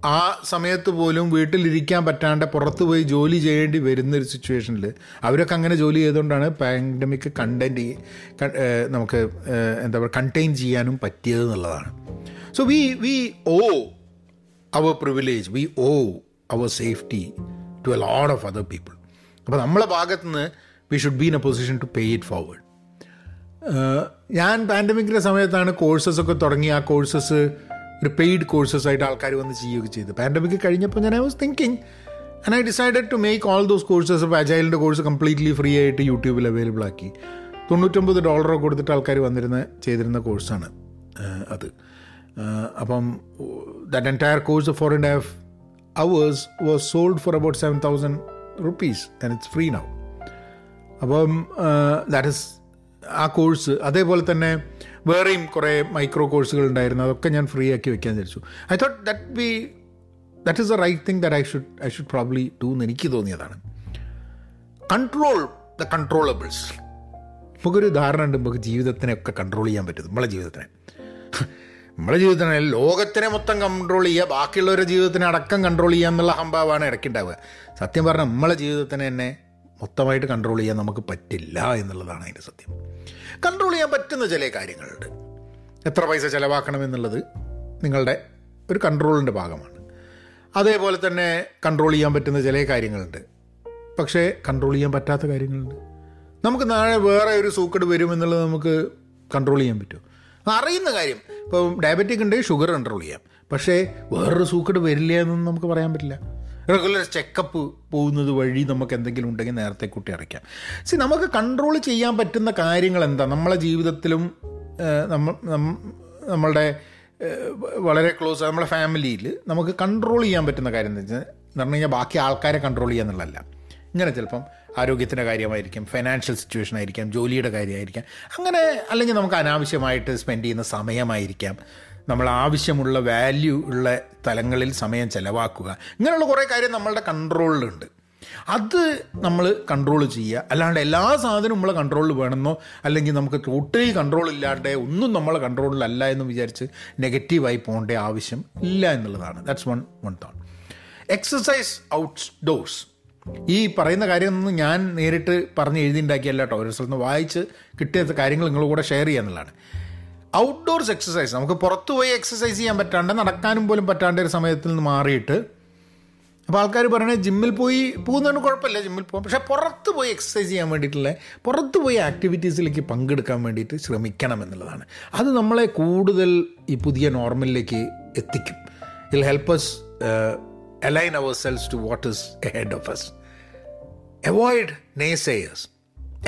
ആ സമയത്ത് പോലും വീട്ടിലിരിക്കാൻ പറ്റാണ്ട് പുറത്ത് പോയി ജോലി ചെയ്യേണ്ടി വരുന്ന ഒരു സിറ്റുവേഷനിൽ അവരൊക്കെ അങ്ങനെ ജോലി ചെയ്തുകൊണ്ടാണ് പാൻഡമിക് കണ്ടന്റ് നമുക്ക് എന്താ പറയുക കണ്ടെയ്ൻ ചെയ്യാനും പറ്റിയത് എന്നുള്ളതാണ്. So we we owe our privilege we owe our safety to a load of other people അപ്പോൾ നമ്മളെ ഭാഗത്ത് നിന്ന് we should be in a position to pay it forward ഞാൻ പാൻഡമിക്കിന്റെ സമയത്താണ് കോഴ്സസ് ഒക്കെ തുടങ്ങി. ആ കോഴ്സസ് ഒരു പെയ്ഡ് കോഴ്സസ് ആയിട്ട് ആൾക്കാർ വന്ന് ചെയ്യുകയൊക്കെ ചെയ്തു. പാൻഡമിക് കഴിഞ്ഞപ്പോൾ ഞാൻ I was thinking and I decided to make all those courses ഇപ്പോൾ അജൈലിന്റെ കോഴ്സ് കംപ്ലീറ്റ്ലി ഫ്രീ ആയിട്ട് യൂട്യൂബിൽ അവൈലബിൾ ആക്കി. തൊണ്ണൂറ്റൊമ്പത് ഡോളറോ കൊടുത്തിട്ട് ആൾക്കാർ വന്നിരുന്ന ചെയ്തിരുന്ന കോഴ്സാണ് അത്. അപ്പം that entire course four and half hours was sold for about seven thousand rupees and it's free now അപ്പം ദാറ്റ് ഇസ് ആ കോഴ്സ് അതേപോലെ തന്നെ വേറെയും കുറേ മൈക്രോ കോഴ്സുകൾ ഉണ്ടായിരുന്നു. അതൊക്കെ ഞാൻ ഫ്രീ ആക്കി വെക്കാൻ വിചാരിച്ചു. I thought that be that is a right thing that I should I should probably to എന്ന് എനിക്ക് തോന്നിയതാണ്. കൺട്രോൾ ദ കൺട്രോളബിൾസ് നമുക്കൊരു ധാരണ ഉണ്ട് നമുക്ക് ജീവിതത്തിനെ ഒക്കെ കൺട്രോൾ ചെയ്യാൻ പറ്റും നമ്മളെ ജീവിതത്തിനെ. നമ്മളെ ജീവിതത്തിനെ ലോകത്തിനെ മൊത്തം കൺട്രോൾ ചെയ്യുക. ബാക്കിയുള്ളവരുടെ ജീവിതത്തിനെ അടക്കം കൺട്രോൾ ചെയ്യുക എന്നുള്ള ഹംഭാവാണ് ഇടയ്ക്കുണ്ടാവുക. സത്യം പറഞ്ഞാൽ നമ്മളെ ജീവിതത്തിനെ തന്നെ മൊത്തമായിട്ട് കൺട്രോൾ ചെയ്യാൻ നമുക്ക് പറ്റില്ല എന്നുള്ളതാണ് അതിന്റെ സത്യം. കൺട്രോൾ ചെയ്യാൻ പറ്റുന്ന ചില കാര്യങ്ങളുണ്ട്. എത്ര പൈസ ചിലവാക്കണം എന്നുള്ളത് നിങ്ങളുടെ ഒരു കൺട്രോളിന്റെ ഭാഗമാണ്. അതേപോലെ തന്നെ കൺട്രോൾ ചെയ്യാൻ പറ്റുന്ന ചില കാര്യങ്ങളുണ്ട്. പക്ഷേ കൺട്രോൾ ചെയ്യാൻ പറ്റാത്ത കാര്യങ്ങളുണ്ട്. നമുക്ക് നാളെ വേറെ ഒരു സൂക്കട് വരും എന്നുള്ളത് നമുക്ക് കൺട്രോൾ ചെയ്യാൻ പറ്റും. അറിയുന്ന കാര്യം ഇപ്പം ഡയബറ്റിക് ഉണ്ടെങ്കിൽ ഷുഗർ കൺട്രോൾ ചെയ്യാം. പക്ഷേ വേറൊരു സൂക്കട് വരില്ല എന്നൊന്നും നമുക്ക് പറയാൻ പറ്റില്ല. റെഗുലർ ചെക്കപ്പ് പോകുന്നത് വഴി നമുക്ക് എന്തെങ്കിലും ഉണ്ടെങ്കിൽ നേരത്തെ കൂട്ടി അടയ്ക്കാം സി നമുക്ക് കൺട്രോൾ ചെയ്യാൻ പറ്റുന്ന കാര്യങ്ങൾ എന്താ? നമ്മളെ ജീവിതത്തിലും നമ്മ നമ്മളുടെ വളരെ ക്ലോസ് നമ്മളെ ഫാമിലിയിൽ നമുക്ക് കൺട്രോൾ ചെയ്യാൻ പറ്റുന്ന കാര്യം എന്താ വെച്ചാൽ എന്ന് പറഞ്ഞു കഴിഞ്ഞാൽ ബാക്കി ആൾക്കാരെ കൺട്രോൾ ചെയ്യുക എന്നുള്ളതല്ല. ഇങ്ങനെ ചിലപ്പം ആരോഗ്യത്തിന്റെ കാര്യമായിരിക്കും ഫൈനാൻഷ്യൽ സിറ്റുവേഷൻ ആയിരിക്കാം ജോലിയുടെ കാര്യമായിരിക്കാം. അങ്ങനെ അല്ലെങ്കിൽ നമുക്ക് അനാവശ്യമായിട്ട് സ്പെൻഡ് ചെയ്യുന്ന സമയമായിരിക്കാം. നമ്മൾ ആവശ്യമുള്ള വാല്യൂ ഉള്ള തലങ്ങളിൽ സമയം ചിലവാക്കുക. ഇങ്ങനെയുള്ള കുറേ കാര്യം നമ്മളുടെ കൺട്രോളിലുണ്ട് അത് നമ്മൾ കൺട്രോൾ ചെയ്യുക. അല്ലാണ്ട് എല്ലാ സാധനവും നമ്മളെ കൺട്രോളിൽ വേണമെന്നോ അല്ലെങ്കിൽ നമുക്ക് ടോട്ടലി കൺട്രോൾ ഇല്ലാണ്ട് ഒന്നും നമ്മളെ കൺട്രോളിലല്ല എന്ന് വിചാരിച്ച് നെഗറ്റീവായി പോകേണ്ട ആവശ്യം ഇല്ല എന്നുള്ളതാണ്. That's one one thought exercise outdoors ഈ പറയുന്ന കാര്യമൊന്നും ഞാൻ നേരിട്ട് പറഞ്ഞ് എഴുതിണ്ടാക്കിയല്ല കേട്ടോ. ഒരു സ്ഥലത്ത് വായിച്ച് കിട്ടിയ കാര്യങ്ങൾ നിങ്ങളുടെ കൂടെ ഷെയർ ചെയ്യുക എന്നുള്ളതാണ്. ഔട്ട്ഡോർസ് എക്സസൈസ് നമുക്ക് പുറത്ത് പോയി എക്സസൈസ് ചെയ്യാൻ പറ്റാണ്ട് നടക്കാനും പോലും പറ്റാണ്ട ഒരു സമയത്തിൽ നിന്ന് മാറിയിട്ട് അപ്പോൾ ആൾക്കാർ പറയണത് ജിമ്മിൽ പോയി പോകുന്നതിന് കുഴപ്പമില്ല ജിമ്മിൽ പോകാം പക്ഷേ പുറത്ത് പോയി എക്സസൈസ് ചെയ്യാൻ വേണ്ടിയിട്ടുള്ള പുറത്ത് പോയി ആക്ടിവിറ്റീസിലേക്ക് പങ്കെടുക്കാൻ വേണ്ടിയിട്ട് ശ്രമിക്കണം എന്നുള്ളതാണ്. അത് നമ്മളെ കൂടുതൽ ഈ പുതിയ നോർമലിലേക്ക് എത്തിക്കും. It'll help us align ourselves to what is ahead of us avoid naysayers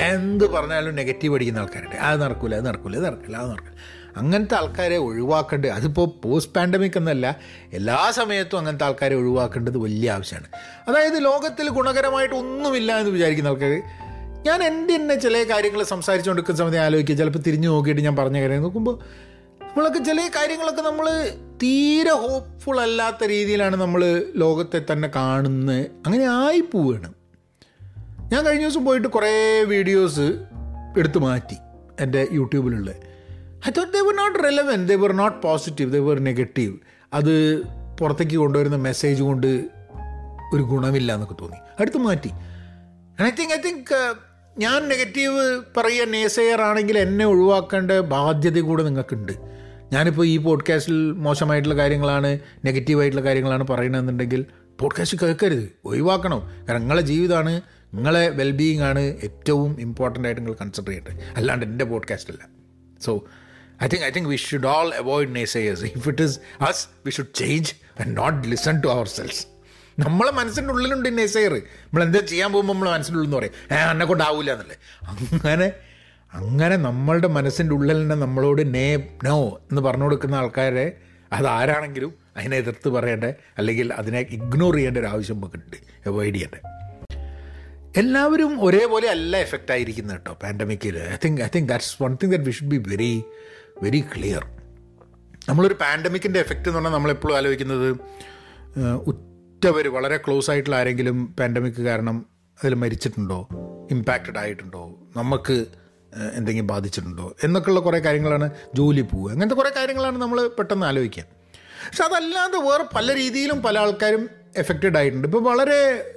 എന്ത് പറഞ്ഞാലും നെഗറ്റീവ് അടിക്കുന്ന ആൾക്കാരുണ്ട്. അത് നടക്കില്ല അത് നടക്കില്ല അത് നടക്കില്ല അത് നടക്കില്ല അങ്ങനത്തെ ആൾക്കാരെ ഒഴിവാക്കേണ്ടത് അതിപ്പോൾ പോസ്റ്റ് പാൻഡമിക് എന്നല്ല എല്ലാ സമയത്തും അങ്ങനത്തെ ആൾക്കാരെ ഒഴിവാക്കേണ്ടത് വലിയ ആവശ്യമാണ് അതായത് ലോകത്തിൽ ഗുണകരമായിട്ട് ഒന്നുമില്ല എന്ന് വിചാരിക്കുന്ന ആൾക്കാർ ഞാൻ എന്റെ തന്നെ ചില കാര്യങ്ങൾ സംസാരിച്ചുകൊണ്ടിരിക്കുന്ന സമയത്ത് ആലോചിക്കുക ചിലപ്പോൾ തിരിഞ്ഞു നോക്കിയിട്ട് ഞാൻ പറഞ്ഞ കാര്യം നോക്കുമ്പോൾ നമ്മളൊക്കെ ചില കാര്യങ്ങളൊക്കെ നമ്മൾ തീരെ ഹോപ്പ്ഫുൾ അല്ലാത്ത രീതിയിലാണ് നമ്മൾ ലോകത്തെ തന്നെ കാണുന്നത്. അങ്ങനെ ആയി പോവുകയാണ് ഞാൻ കഴിഞ്ഞ ദിവസം പോയിട്ട് കുറേ വീഡിയോസ് എടുത്തു മാറ്റി എന്റെ യൂട്യൂബിലുള്ള. I thought they were not relevant they were not positive they were negative അത് പുറത്തേക്ക് കൊണ്ടുവരുന്ന മെസ്സേജ് കൊണ്ട് ഒരു ഗുണമില്ല എന്നൊക്കെ തോന്നി. അടുത്ത് മാറ്റി. ഐ തിങ്ക് ഐ തിങ്ക് ഞാൻ നെഗറ്റീവ് പറയുക നേസെയർ ആണെങ്കിൽ എന്നെ ഒഴിവാക്കേണ്ട ബാധ്യത കൂടെ നിങ്ങൾക്കുണ്ട്. ഞാനിപ്പോൾ ഈ പോഡ്കാസ്റ്റിൽ മോശമായിട്ടുള്ള കാര്യങ്ങളാണ് നെഗറ്റീവായിട്ടുള്ള കാര്യങ്ങളാണ് പറയണമെന്നുണ്ടെങ്കിൽ പോഡ്കാസ്റ്റ് കേൾക്കരുത്. ഒഴിവാക്കണം. കാരണം നിങ്ങളുടെ ജീവിതമാണ് നിങ്ങളെ വെൽബീയിങ് ആണ് ഏറ്റവും ഇമ്പോർട്ടന്റ് ആയിട്ട് നിങ്ങൾ കൺസിഡർ ചെയ്യേണ്ടത്. അല്ലാണ്ട് എന്റെ അല്ല. So I think I think we should all avoid naysayers if it is as we should change and not listen to ourselves നമ്മളെ മനസ്സിന്റെ ഉള്ളിലുണ്ട് നേസയർ നമ്മൾ എന്താ ചെയ്യാൻ പോകുമ്പോൾ നമ്മളെ മനസ്സിന്റെ ഉള്ളിൽ എന്ന് പറയും. ഏ എന്നെ കൊണ്ടാവില്ല എന്നല്ലേ. അങ്ങനെ അങ്ങനെ നമ്മളുടെ മനസ്സിന്റെ ഉള്ളിൽ തന്നെ നമ്മളോട് നേ നോ എന്ന് പറഞ്ഞു കൊടുക്കുന്ന ആൾക്കാരെ അതാരാണെങ്കിലും അതിനെ എതിർത്ത് പറയേണ്ട? അല്ലെങ്കിൽ അതിനെ ഇഗ്നോർ ചെയ്യേണ്ട ഒരു ആവശ്യം നമുക്കുണ്ട്. അവോയ്ഡ് ചെയ്യേണ്ടത് എല്ലാവരും ഒരേപോലെ അല്ല എഫക്റ്റ് ആയിരിക്കുന്നത് കേട്ടോ പാൻഡമിക്കിൽ I think I think that's one thing that we should be very very clear നമ്മളൊരു പാൻഡമിക്കിന്റെ എഫക്റ്റ് എന്ന് പറഞ്ഞാൽ നമ്മളെപ്പോഴും ആലോചിക്കുന്നത് ഉറ്റവർ വളരെ ക്ലോസ് ആയിട്ടുള്ള ആരെങ്കിലും പാൻഡമിക് കാരണം അതിൽ മരിച്ചിട്ടുണ്ടോ ഇമ്പാക്റ്റഡ് ആയിട്ടുണ്ടോ നമുക്ക് എന്തെങ്കിലും ബാധിച്ചിട്ടുണ്ടോ എന്നൊക്കെയുള്ള കുറേ കാര്യങ്ങളാണ് ജോലി പോവുക. അങ്ങനത്തെ കുറേ കാര്യങ്ങളാണ് നമ്മൾ പെട്ടെന്ന് ആലോചിക്കുക. പക്ഷെ അതല്ലാതെ വേറെ പല രീതിയിലും പല ആൾക്കാരും എഫക്റ്റഡ് ആയിട്ടുണ്ട്. ഇപ്പോൾ വളരെ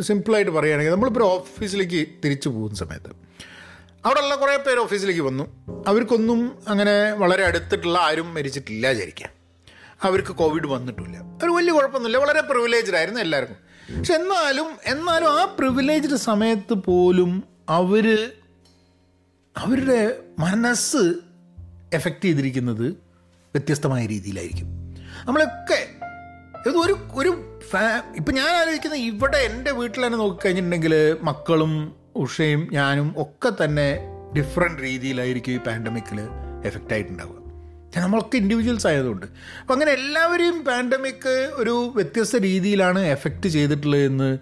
സിമ്പിളായിട്ട് പറയുകയാണെങ്കിൽ നമ്മളിപ്പോൾ ഓഫീസിലേക്ക് തിരിച്ചു പോകുന്ന സമയത്ത് അവിടെയുള്ള കുറേ പേര് ഓഫീസിലേക്ക് വന്നു. അവർക്കൊന്നും അങ്ങനെ വളരെ അടുത്തിട്ടുള്ള ആരും മരിച്ചിട്ടില്ല വിചാരിക്കാം. അവർക്ക് കോവിഡ് വന്നിട്ടില്ല. അവർ വലിയ കുഴപ്പമൊന്നുമില്ല. വളരെ പ്രിവിലേജ്ഡ് ആയിരുന്നു എല്ലാവർക്കും. പക്ഷെ എന്നാലും എന്നാലും ആ പ്രിവിലേജ്ഡ് സമയത്ത് പോലും അവർ അവരുടെ മനസ്സ് എഫക്റ്റ് ചെയ്തിരിക്കുന്നത് വ്യത്യസ്തമായ രീതിയിലായിരിക്കും. നമ്മളൊക്കെ ഇത് ഒരു ഒരു ഇപ്പം ഞാൻ ആലോചിക്കുന്നത് ഇവിടെ എന്റെ വീട്ടിൽ തന്നെ നോക്കിക്കഴിഞ്ഞിട്ടുണ്ടെങ്കിൽ മക്കളും ഉഷയും ഞാനും ഒക്കെ തന്നെ ഡിഫറെന്റ് രീതിയിലായിരിക്കും ഈ പാൻഡമിക്കിൽ എഫക്റ്റ് ആയിട്ടുണ്ടാവുക. നമ്മളൊക്കെ ഇൻഡിവിജ്വൽസ് ആയതുകൊണ്ട്. അപ്പം അങ്ങനെ എല്ലാവരെയും പാൻഡമിക് ഒരു വ്യത്യസ്ത രീതിയിലാണ് എഫക്റ്റ് ചെയ്തിട്ടുള്ളത് എന്ന്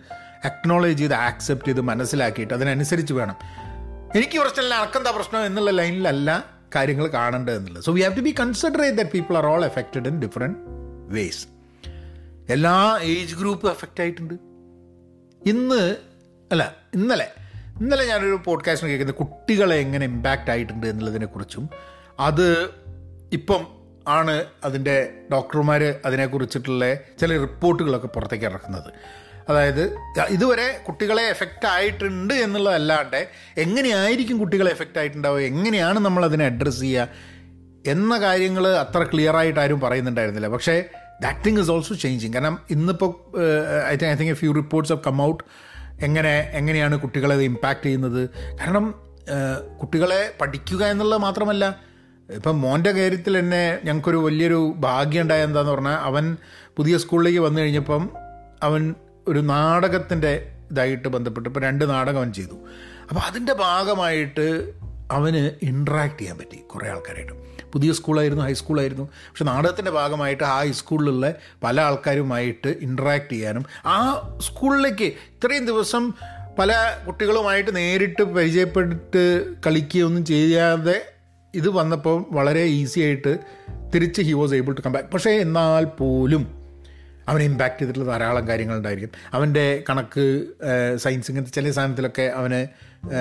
അക്നോളജ് ചെയ്ത് ആക്സെപ്റ്റ് ചെയ്ത് മനസ്സിലാക്കിയിട്ട് അതിനനുസരിച്ച് വേണം. എനിക്ക് പ്രശ്നമില്ല അനക്കെന്താ പ്രശ്നം എന്നുള്ള ലൈനിലല്ല കാര്യങ്ങൾ കാണേണ്ടത് എന്നുള്ളത്. So we have to be consider ചെയ്ത് that people are all affected in different ways എല്ലാ ഏജ് ഗ്രൂപ്പും എഫക്റ്റ് ആയിട്ടുണ്ട്. ഇന്ന് അല്ല ഇന്നലെ ഇന്നലെ ഞാനൊരു പോഡ്കാസ്റ്റിന് കേൾക്കുന്നത് കുട്ടികളെ എങ്ങനെ ഇമ്പാക്റ്റ് ആയിട്ടുണ്ട് എന്നുള്ളതിനെക്കുറിച്ചും അത് ഇപ്പം ആണ് അതിന്റെ ഡോക്ടർമാർ അതിനെക്കുറിച്ചിട്ടുള്ള ചില റിപ്പോർട്ടുകളൊക്കെ പുറത്തേക്ക് ഇറക്കുന്നത്. അതായത് ഇതുവരെ കുട്ടികളെ എഫക്റ്റ് ആയിട്ടുണ്ട് എന്നുള്ളതല്ലാണ്ട് എങ്ങനെയായിരിക്കും കുട്ടികളെ എഫക്റ്റ് ആയിട്ടുണ്ടാവുക എങ്ങനെയാണ് നമ്മൾ അതിനെ അഡ്രസ്സ് ചെയ്യുക എന്ന കാര്യങ്ങൾ അത്ര ക്ലിയറായിട്ട് ആരും പറയുന്നുണ്ടായിരുന്നില്ല. പക്ഷേ that thing is also changing കാരണം ഇന്നിപ്പോൾ I think I think a few reports of come out എങ്ങനെ എങ്ങനെയാണ് കുട്ടികളെ അത് ഇമ്പാക്റ്റ് ചെയ്യുന്നത്. കാരണം കുട്ടികളെ പഠിക്കുക എന്നുള്ളത് മാത്രമല്ല ഇപ്പം മോന്റെ കാര്യത്തിൽ തന്നെ ഞങ്ങൾക്കൊരു വലിയൊരു ഭാഗ്യം ഉണ്ടായ എന്താന്ന് പറഞ്ഞാൽ അവൻ പുതിയ സ്കൂളിലേക്ക് വന്നു കഴിഞ്ഞപ്പം അവൻ ഒരു നാടകത്തിന്റെ ഇതായിട്ട് ബന്ധപ്പെട്ട് ഇപ്പോൾ രണ്ട് നാടകം അവൻ ചെയ്തു. അപ്പോൾ അതിന്റെ ഭാഗമായിട്ട് അവന് ഇൻട്രാക്ട് ചെയ്യാൻ പറ്റി കുറേ ആൾക്കാരായിട്ട്. പുതിയ സ്കൂളായിരുന്നു ഹൈസ്കൂളായിരുന്നു പക്ഷെ നാടകത്തിന്റെ ഭാഗമായിട്ട് ആ ഹൈസ്കൂളിലുള്ള പല ആൾക്കാരുമായിട്ട് ഇൻട്രാക്ട് ചെയ്യാനും ആ സ്കൂളിലേക്ക് ഇത്രയും ദിവസം പല കുട്ടികളുമായിട്ട് നേരിട്ട് പരിചയപ്പെട്ട് കളിക്കുകയൊന്നും ചെയ്യാതെ ഇത് വന്നപ്പോൾ വളരെ ഈസി ആയിട്ട് തിരിച്ച് he was able to come back പക്ഷേ എന്നാൽ പോലും അവനെ ഇമ്പാക്റ്റ് ചെയ്തിട്ടുള്ള ധാരാളം കാര്യങ്ങളുണ്ടായിരിക്കും അവന്റെ കണക്ക് സയൻസ് ഇങ്ങനത്തെ ചില സാധനത്തിലൊക്കെ അവന്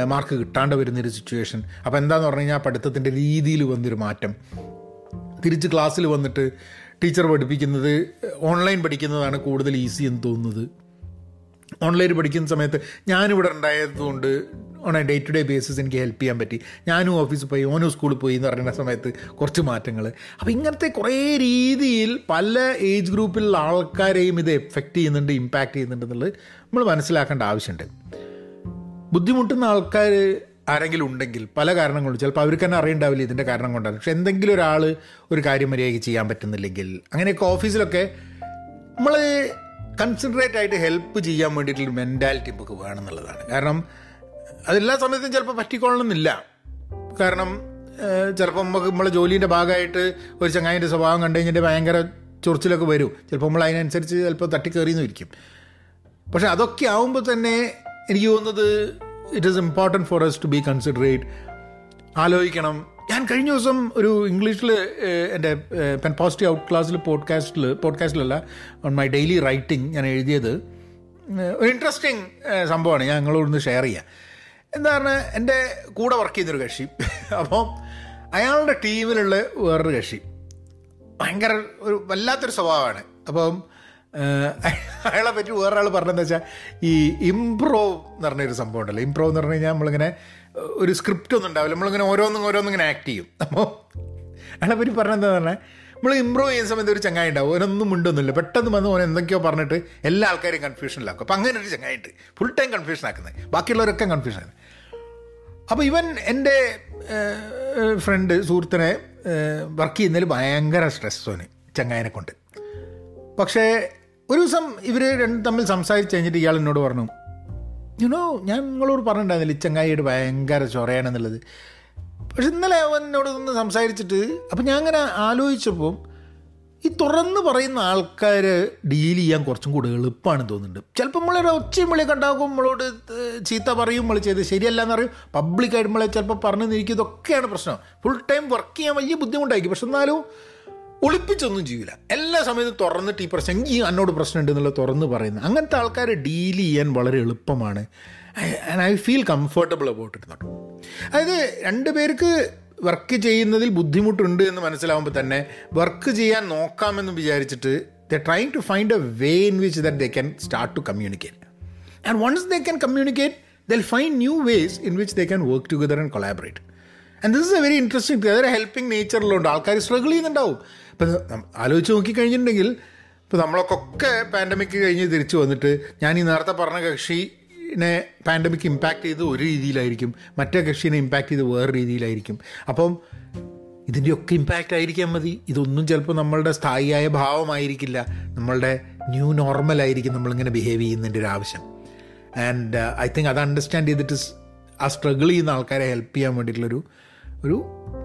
മാർക്ക് കിട്ടാണ്ട് വരുന്നൊരു സിറ്റുവേഷൻ അപ്പോൾ എന്താണെന്ന് പറഞ്ഞു കഴിഞ്ഞാൽ പഠിത്തത്തിന്റെ രീതിയിൽ വന്നൊരു മാറ്റം. തിരിച്ച് ക്ലാസ്സിൽ വന്നിട്ട് ടീച്ചർ പഠിപ്പിക്കുന്നത് ഓൺലൈൻ പഠിക്കുന്നതാണ് കൂടുതൽ ഈസി എന്ന് തോന്നുന്നത്. ഓൺലൈൻ പഠിക്കുന്ന സമയത്ത് ഞാനിവിടെ ഉണ്ടായതുകൊണ്ട് on a day to day basis എനിക്ക് ഹെൽപ്പ് ചെയ്യാൻ പറ്റി. ഞാനും ഓഫീസിൽ പോയി ഓനും സ്കൂളിൽ പോയി എന്ന് പറയുന്ന സമയത്ത് കുറച്ച് മാറ്റങ്ങൾ അപ്പോൾ ഇങ്ങനത്തെ കുറേ രീതിയിൽ പല ഏജ് ഗ്രൂപ്പിലുള്ള ആൾക്കാരെയും ഇത് എഫക്റ്റ് ചെയ്യുന്നുണ്ട് ഇമ്പാക്റ്റ് ചെയ്യുന്നുണ്ട് എന്നുള്ളത് നമ്മൾ മനസ്സിലാക്കേണ്ട ആവശ്യമുണ്ട്. ബുദ്ധിമുട്ടുന്ന ആൾക്കാർ ആരെങ്കിലും ഉണ്ടെങ്കിൽ പല കാരണങ്ങളും ചിലപ്പോൾ അവർക്ക് തന്നെ അറിയണ്ടാവില്ല ഇതിന്റെ കാരണം കൊണ്ടാണ്. പക്ഷെ എന്തെങ്കിലും ഒരാൾ ഒരു കാര്യം മര്യാദയ്ക്ക് ചെയ്യാൻ പറ്റുന്നില്ലെങ്കിൽ അങ്ങനെയൊക്കെ ഓഫീസിലൊക്കെ നമ്മൾ കൺസിഡറേറ്റ് ആയിട്ട് ഹെൽപ്പ് ചെയ്യാൻ വേണ്ടിയിട്ടുള്ളൊരു മെന്റാലിറ്റി നമുക്ക് വേണമെന്നുള്ളതാണ് കാരണം അതെല്ലാ സമയത്തും ചിലപ്പോൾ പറ്റിക്കൊള്ളണമെന്നില്ല. കാരണം ചിലപ്പോൾ നമുക്ക് നമ്മളെ ജോലീന്റെ ഭാഗമായിട്ട് ഒരു ചങ്ങായിന്റെ സ്വഭാവം കണ്ടു കഴിഞ്ഞിട്ട് ഭയങ്കര ചൊറിച്ചിലൊക്കെ വരും. ചിലപ്പോൾ നമ്മൾ അതിനനുസരിച്ച് ചിലപ്പോൾ തട്ടിക്കയറിയെന്ന് ഇരിക്കും പക്ഷെ അതൊക്കെ ആവുമ്പോൾ തന്നെ എനിക്ക് തോന്നുന്നത് it is important for us to be considerate ആലോചിക്കണം. ഞാൻ കഴിഞ്ഞ ദിവസം ഒരു ഇംഗ്ലീഷിൽ എന്റെ പെൻ പോസിറ്റീവ് ഔട്ട് ക്ലാസ്സിൽ പോഡ്കാസ്റ്റിൽ പോഡ്കാസ്റ്റിലല്ല ഓൺ മൈ ഡെയിലി റൈറ്റിംഗ് ഞാൻ എഴുതിയത്. ഒരു ഇൻട്രസ്റ്റിംഗ് സംഭവമാണ്. ഞാൻ നിങ്ങളോടൊന്ന് ഷെയർ ചെയ്യാം. എന്താ പറഞ്ഞാൽ എന്റെ കൂടെ വർക്ക് ചെയ്യുന്നൊരു കക്ഷി. അപ്പം അയാളുടെ ടീമിലുള്ള വേറൊരു കക്ഷി. ഭയങ്കര ഒരു വല്ലാത്തൊരു സ്വഭാവമാണ്. അപ്പം അയാളെ പറ്റി വേറൊരാൾ പറഞ്ഞതെന്ന് വെച്ചാൽ ഈ ഇംപ്രോ എന്ന് പറഞ്ഞൊരു സംഭവം ഉണ്ടല്ലോ. ഇംപ്രോ എന്ന് പറഞ്ഞു കഴിഞ്ഞാൽ നമ്മളിങ്ങനെ ഒരു സ്ക്രിപ്റ്റ് ഒന്നും ഉണ്ടാവില്ല. നമ്മളിങ്ങനെ ഓരോന്നും ഓരോന്നും ഇങ്ങനെ ആക്ട് ചെയ്യും. അപ്പോൾ അയാളെ പറ്റി പറഞ്ഞെന്താ പറഞ്ഞാൽ നമ്മൾ ഇമ്പ്രൂവ് ചെയ്യുന്ന സമയത്ത് ഒരു ചങ്ങായി ഉണ്ടാവും. ഓനൊന്നും മിണ്ടൊന്നുമില്ല പെട്ടെന്ന് വന്ന് ഓൻ എന്തൊക്കെയോ പറഞ്ഞിട്ട് എല്ലാ ആൾക്കാരെയും കൺഫ്യൂഷനിലാക്കും അപ്പോൾ അങ്ങനെ ഒരു ചങ്ങായിട്ട് ഫുൾ ടൈം കൺഫ്യൂഷൻ ആക്കുന്നത് ബാക്കിയുള്ളവരൊക്കെ കൺഫ്യൂഷൻ ആക്കുന്നത് അപ്പോൾ ഇവൻ എന്റെ ഫ്രണ്ട് സുഹൃത്തിനെ വർക്ക് ചെയ്യുന്നതിൽ ഭയങ്കര സ്ട്രെസ് തോന്നി ചങ്ങായനെ കൊണ്ട്. പക്ഷേ ഒരു ദിവസം ഇവർ രണ്ട് തമ്മിൽ സംസാരിച്ച് കഴിഞ്ഞിട്ട് ഇയാൾ എന്നോട് പറഞ്ഞു യുനോ ഞാൻ നിങ്ങളോട് പറഞ്ഞിട്ടുണ്ടായിരുന്നില്ല ഈ ചങ്ങായിയുടെ ഭയങ്കര ചൊറയാണെന്നുള്ളത്? പക്ഷെ ഇന്നലെ അവനോട് ഒന്ന് സംസാരിച്ചിട്ട് അപ്പം ഞാൻ അങ്ങനെ ആലോചിച്ചപ്പോൾ ഈ തുറന്ന് പറയുന്ന ആൾക്കാർ ഡീൽ ചെയ്യാൻ കുറച്ചും കൂടെ എളുപ്പമാണ് തോന്നുന്നുണ്ട്. ചിലപ്പോൾ നമ്മളൊരു ഒച്ചയും വിളി കണ്ടാകും നമ്മളോട് ചീത്ത പറയും നമ്മൾ ചെയ്ത് ശരിയല്ല എന്ന് പറയും പബ്ലിക്കായിട്ട് നമ്മളെ ചിലപ്പോൾ പറഞ്ഞു നിൽക്കും ഇതൊക്കെയാണ് പ്രശ്നം. ഫുൾ ടൈം വർക്ക് ചെയ്യാൻ വലിയ ബുദ്ധിമുട്ടായിരിക്കും. പക്ഷെ എന്നാലും ഒളിപ്പിച്ചൊന്നും ചെയ്യില്ല എല്ലാ സമയത്തും തുറന്നിട്ട് ഈ പ്രശ്നം ഈ എന്നോട് പ്രശ്നമുണ്ട് എന്നുള്ളത് തുറന്ന് പറയുന്നത് അങ്ങനത്തെ ആൾക്കാരെ ഡീൽ ചെയ്യാൻ വളരെ എളുപ്പമാണ്. And I feel comfortable about it അതായത് രണ്ട് പേർക്ക് വർക്ക് ചെയ്യുന്നതിൽ ബുദ്ധിമുട്ടുണ്ട് എന്ന് മനസ്സിലാവുമ്പോൾ തന്നെ വർക്ക് ചെയ്യാൻ നോക്കാമെന്ന് വിചാരിച്ചിട്ട് the trying to find a way in which that they can start to communicate and once they can communicate they'll find new ways in which they can work together and collaborate and this is a very interesting അതൊരു helping നേച്ചറിലുണ്ട് ആൾക്കാർ struggle ചെയ്യുന്നുണ്ടാവും. ഇപ്പം ആലോചിച്ച് നോക്കിക്കഴിഞ്ഞിട്ടുണ്ടെങ്കിൽ ഇപ്പോൾ നമ്മളൊക്കെ ഒക്കെ pandemic കഴിഞ്ഞ് തിരിച്ചു വന്നിട്ട് ഞാൻ ഈ നേരത്തെ പറഞ്ഞ കക്ഷിനെ പാൻഡമിക് ഇമ്പാക്റ്റ് ചെയ്ത് ഒരു രീതിയിലായിരിക്കും. മറ്റേ കക്ഷിനെ ഇമ്പാക്റ്റ് ചെയ്ത് വേറെ രീതിയിലായിരിക്കും. അപ്പം ഇതിന്റെയൊക്കെ ഇമ്പാക്റ്റ് ആയിരിക്കാൻ മതി. ഇതൊന്നും ചിലപ്പോൾ നമ്മളുടെ സ്ഥായിയായ ഭാവമായിരിക്കില്ല. നമ്മളുടെ ന്യൂ നോർമൽ ആയിരിക്കും നമ്മളിങ്ങനെ ബിഹേവ് ചെയ്യുന്നതിന്റെ ഒരു ആവശ്യം. ആൻഡ് ഐ തിങ്ക് അത് അണ്ടർസ്റ്റാൻഡ് ചെയ്തിട്ട് ആ സ്ട്രഗിൾ ചെയ്യുന്ന ആൾക്കാരെ ഹെൽപ്പ് ചെയ്യാൻ വേണ്ടിയിട്ടുള്ളൊരു ഒരു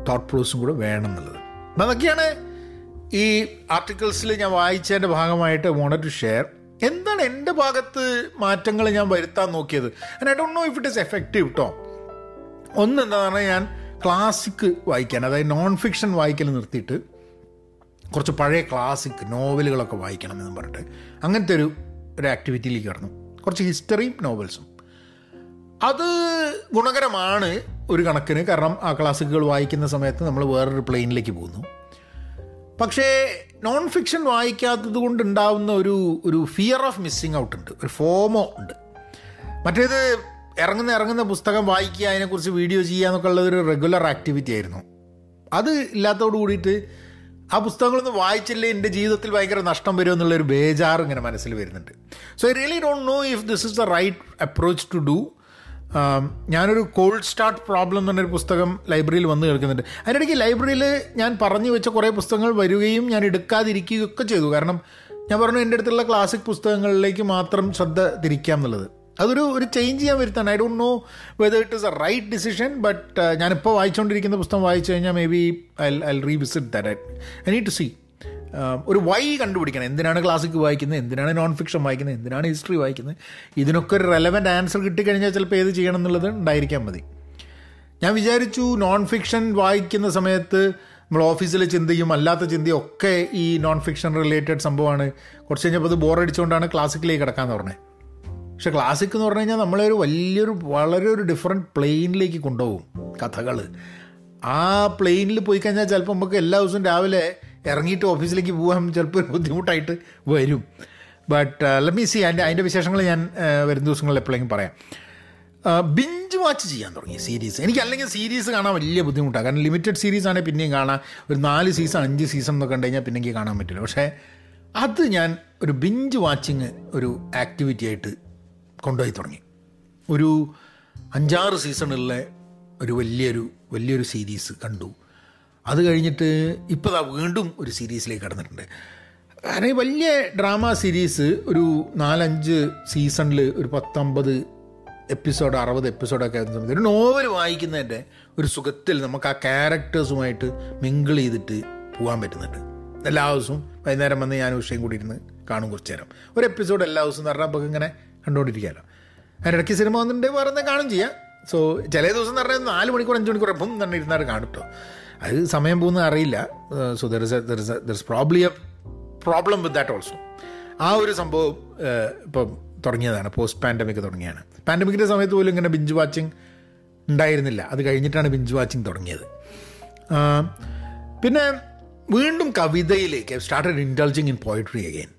തോട്ട് പ്രോസും കൂടെ വേണം എന്നുള്ളത് അപ്പം അതൊക്കെയാണ് ഈ ആർട്ടിക്കിൾസിൽ ഞാൻ വായിച്ചതിന്റെ ഭാഗമായിട്ട് വോണ്ടഡ് ടു ഷെയർ എന്താണ് എന്റെ ഭാഗത്ത് മാറ്റങ്ങൾ ഞാൻ വരുത്താൻ നോക്കിയത്? I don't know if it is effective കേട്ടോ ഒന്ന് എന്താണെന്ന് പറഞ്ഞാൽ ഞാൻ ക്ലാസിക് വായിക്കാൻ അതായത് നോൺ ഫിക്ഷൻ വായിക്കൽ നിർത്തിയിട്ട് കുറച്ച് പഴയ ക്ലാസിക് നോവലുകളൊക്കെ വായിക്കണം എന്ന് പറഞ്ഞിട്ട് അങ്ങനത്തെ ഒരു ഒരു ആക്ടിവിറ്റിയിലേക്ക് കടന്നു. കുറച്ച് ഹിസ്റ്ററിയും നോവൽസും അത് ഗുണകരമാണ് ഒരു കണക്കിന്. കാരണം ആ ക്ലാസിക്കുകൾ വായിക്കുന്ന സമയത്ത് നമ്മൾ വേറൊരു പ്ലെയിനിലേക്ക് പോകുന്നു. പക്ഷേ നോൺ ഫിക്ഷൻ വായിക്കാത്തത് കൊണ്ട് ഉണ്ടാവുന്ന ഒരു ഒരു ഫിയർ ഓഫ് മിസ്സിങ് ഔട്ട് ഉണ്ട്. ഒരു ഫോമോ ഉണ്ട്. മറ്റേത് ഇറങ്ങുന്ന ഇറങ്ങുന്ന പുസ്തകം വായിക്കുക അതിനെക്കുറിച്ച് വീഡിയോ ചെയ്യുക എന്നൊക്കെ ഉള്ളത് ഒരു റെഗുലർ ആക്ടിവിറ്റി ആയിരുന്നു. അത് ഇല്ലാത്തതോട് കൂടിയിട്ട് ആ പുസ്തകങ്ങളൊന്നും വായിച്ചില്ലേ എന്റെ ജീവിതത്തിൽ ഭയങ്കര നഷ്ടം വരും എന്നുള്ളൊരു ബേജാർ ഇങ്ങനെ മനസ്സിൽ വരുന്നുണ്ട്. So I really don't know if this is the right approach to do ഞാനൊരു കോൾഡ് സ്റ്റാർട്ട് പ്രോബ്ലം എന്ന് പറഞ്ഞൊരു പുസ്തകം ലൈബ്രറിയിൽ വന്ന് കേൾക്കുന്നുണ്ട്. അതിനിടയ്ക്ക് ലൈബ്രറിയിൽ ഞാൻ പറഞ്ഞു വെച്ച കുറേ പുസ്തകങ്ങൾ വരികയും ഞാൻ എടുക്കാതിരിക്കുകയൊക്കെ ചെയ്തു. കാരണം ഞാൻ പറഞ്ഞു എന്റെ അടുത്തുള്ള ക്ലാസിക് പുസ്തകങ്ങളിലേക്ക് മാത്രം ശ്രദ്ധ തിരിക്കാം എന്നുള്ളത്. അതൊരു ഒരു ചേഞ്ച് ചെയ്യാൻ വരുത്താണ്. I don't know whether it is a right decision but ഞാനിപ്പോൾ വായിച്ചുകൊണ്ടിരിക്കുന്ന പുസ്തകം വായിച്ചു കഴിഞ്ഞാൽ maybe I I revisit that I need to see ഒരു വൈ കണ്ടുപിടിക്കണം. എന്തിനാണ് ക്ലാസിക് വായിക്കുന്നത്? എന്തിനാണ് നോൺ ഫിക്ഷൻ വായിക്കുന്നത്? എന്തിനാണ് ഹിസ്റ്ററി വായിക്കുന്നത്? ഇതിനൊക്കെ ഒരു റെലവന്റ് ആൻസർ കിട്ടിക്കഴിഞ്ഞാൽ ചിലപ്പോൾ ഏത് ചെയ്യണം എന്നുള്ളത് ഉണ്ടായിരിക്കാൻ മതി. ഞാൻ വിചാരിച്ചു നോൺ ഫിക്ഷൻ വായിക്കുന്ന സമയത്ത് നമ്മൾ ഓഫീസിലെ ചിന്തയും അല്ലാത്ത ചിന്തയും ഒക്കെ ഈ നോൺ ഫിക്ഷൻ റിലേറ്റഡ് സംഭവമാണ്. കുറച്ച് കഴിഞ്ഞപ്പോൾ അത് ബോറടിച്ചുകൊണ്ടാണ് ക്ലാസിക്കിലേക്ക് കിടക്കാമെന്ന് പറഞ്ഞത് പക്ഷെ ക്ലാസിക് എന്ന് പറഞ്ഞു കഴിഞ്ഞാൽ നമ്മളെ ഒരു വലിയൊരു വളരെ ഒരു ഡിഫറെന്റ് പ്ലെയിനിലേക്ക് കൊണ്ടുപോകും കഥകൾ ആ പ്ലെയിനിൽ പോയി കഴിഞ്ഞാൽ ചിലപ്പോൾ നമുക്ക് എല്ലാ ദിവസവും രാവിലെ ഇറങ്ങിയിട്ട് ഓഫീസിലേക്ക് പോകാൻ ചിലപ്പോൾ ഒരു ബുദ്ധിമുട്ടായിട്ട് വരും. ബട്ട് ലെറ്റ് മീ സി അതിന്റെ അതിന്റെ വിശേഷങ്ങൾ ഞാൻ uh, വരും ദിവസങ്ങളിൽ എപ്പോഴെങ്കിലും പറയാം. ബിഞ്ച് വാച്ച് ചെയ്യാൻ തുടങ്ങി സീരീസ് എനിക്ക് അല്ലെങ്കിൽ സീരീസ് കാണാൻ വലിയ ബുദ്ധിമുട്ടാണ്. കാരണം ലിമിറ്റഡ് സീരീസ് ആണെങ്കിൽ പിന്നെയും കാണാം. ഒരു നാല് സീസൺ അഞ്ച് സീസൺ എന്നൊക്കെ കണ്ടു കഴിഞ്ഞാൽ പിന്നെ എനിക്ക് കാണാൻ പറ്റില്ല. പക്ഷേ അത് ഞാൻ ഒരു ബിഞ്ച് വാച്ചിങ് ഒരു ആക്ടിവിറ്റി ആയിട്ട് കൊണ്ടുപോയി തുടങ്ങി. ഒരു അഞ്ചാറ് സീസണിലെ ഒരു വലിയൊരു വലിയൊരു സീരീസ് കണ്ടു. അത് കഴിഞ്ഞിട്ട് ഇപ്പോൾ വീണ്ടും ഒരു സീരീസിലേക്ക് കടന്നിട്ടുണ്ട്. കാരണം വലിയ ഡ്രാമ സീരീസ് ഒരു നാലഞ്ച് സീസണിൽ ഒരു പത്തൊമ്പത് എപ്പിസോഡ് അറുപത് എപ്പിസോഡൊക്കെ ആയിരുന്ന സമയത്ത് ഒരു നോവൽ വായിക്കുന്നതിന്റെ ഒരു സുഖത്തിൽ നമുക്ക് ആ ക്യാരക്ടേഴ്സുമായിട്ട് മിങ്കിൾ ചെയ്തിട്ട് പോകാൻ പറ്റുന്നുണ്ട്. എല്ലാ ദിവസവും വൈകുന്നേരം വന്ന് ഞാൻ ഉഷയും കൂടി ഇരുന്ന് കാണും കുറച്ച് നേരം. ഒരു എപ്പിസോഡ് എല്ലാ ദിവസവും എന്ന് പറഞ്ഞാൽ നമുക്ക് ഇങ്ങനെ കണ്ടുകൊണ്ടിരിക്കാമല്ലോ അതിനിടയ്ക്ക് സിനിമ വന്നിട്ടുണ്ടെങ്കിൽ വേറെ കാണും ചെയ്യാം. സോ ചില ദിവസം എന്ന് പറഞ്ഞാൽ നാല് മണിക്കൂർ അഞ്ച് മണിക്കൂർ എപ്പം തന്നെ ഇരുന്നാൽ കാണും കേട്ടോ അത് സമയം പോകുന്നത് അറിയില്ല. So there is there is probably a problem with that also ആ ഒരു സംഭവം ഇപ്പം തുടങ്ങിയതാണ്. പോസ്റ്റ് പാൻഡമിക് തുടങ്ങിയാണ്. പാൻഡമിക്കിന്റെ സമയത്ത് പോലും ഇങ്ങനെ ബിഞ്ച് വാച്ചിങ് ഉണ്ടായിരുന്നില്ല. അത് കഴിഞ്ഞിട്ടാണ് ബിഞ്ച് വാച്ചിങ് തുടങ്ങിയത്. പിന്നെ വീണ്ടും കവിതയിലേക്ക് started indulging in poetry again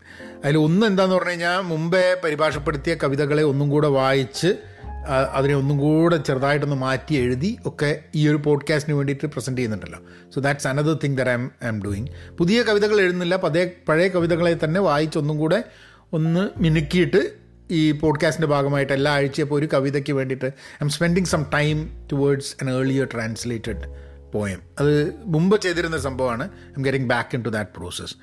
അതിൽ ഒന്ന് എന്താന്ന് പറഞ്ഞു കഴിഞ്ഞാൽ മുമ്പേ പരിഭാഷപ്പെടുത്തിയ കവിതകളെ ഒന്നും കൂടെ വായിച്ച് അതിനെ ഒന്നും കൂടെ ചെറുതായിട്ടൊന്ന് മാറ്റി എഴുതി ഒക്കെ ഈ ഒരു പോഡ്കാസ്റ്റിന് വേണ്ടിയിട്ട് പ്രസന്റ് ചെയ്യുന്നുണ്ടല്ലോ. So that's another thing there I I'm doing പുതിയ കവിതകൾ എഴുതുന്നില്ല. പതേ പഴയ കവിതകളെ തന്നെ വായിച്ചൊന്നും കൂടെ ഒന്ന് മിനുക്കിയിട്ട് ഈ പോഡ്കാസ്റ്റിന്റെ ഭാഗമായിട്ട് എല്ലാ ആഴ്ചയപ്പോൾ ഒരു കവിതയ്ക്ക് വേണ്ടിയിട്ട് I'm spending some time towards an earlier translated poem അത് മുമ്പ് ചെയ്തിരുന്ന സംഭവമാണ്. I'm getting back into that process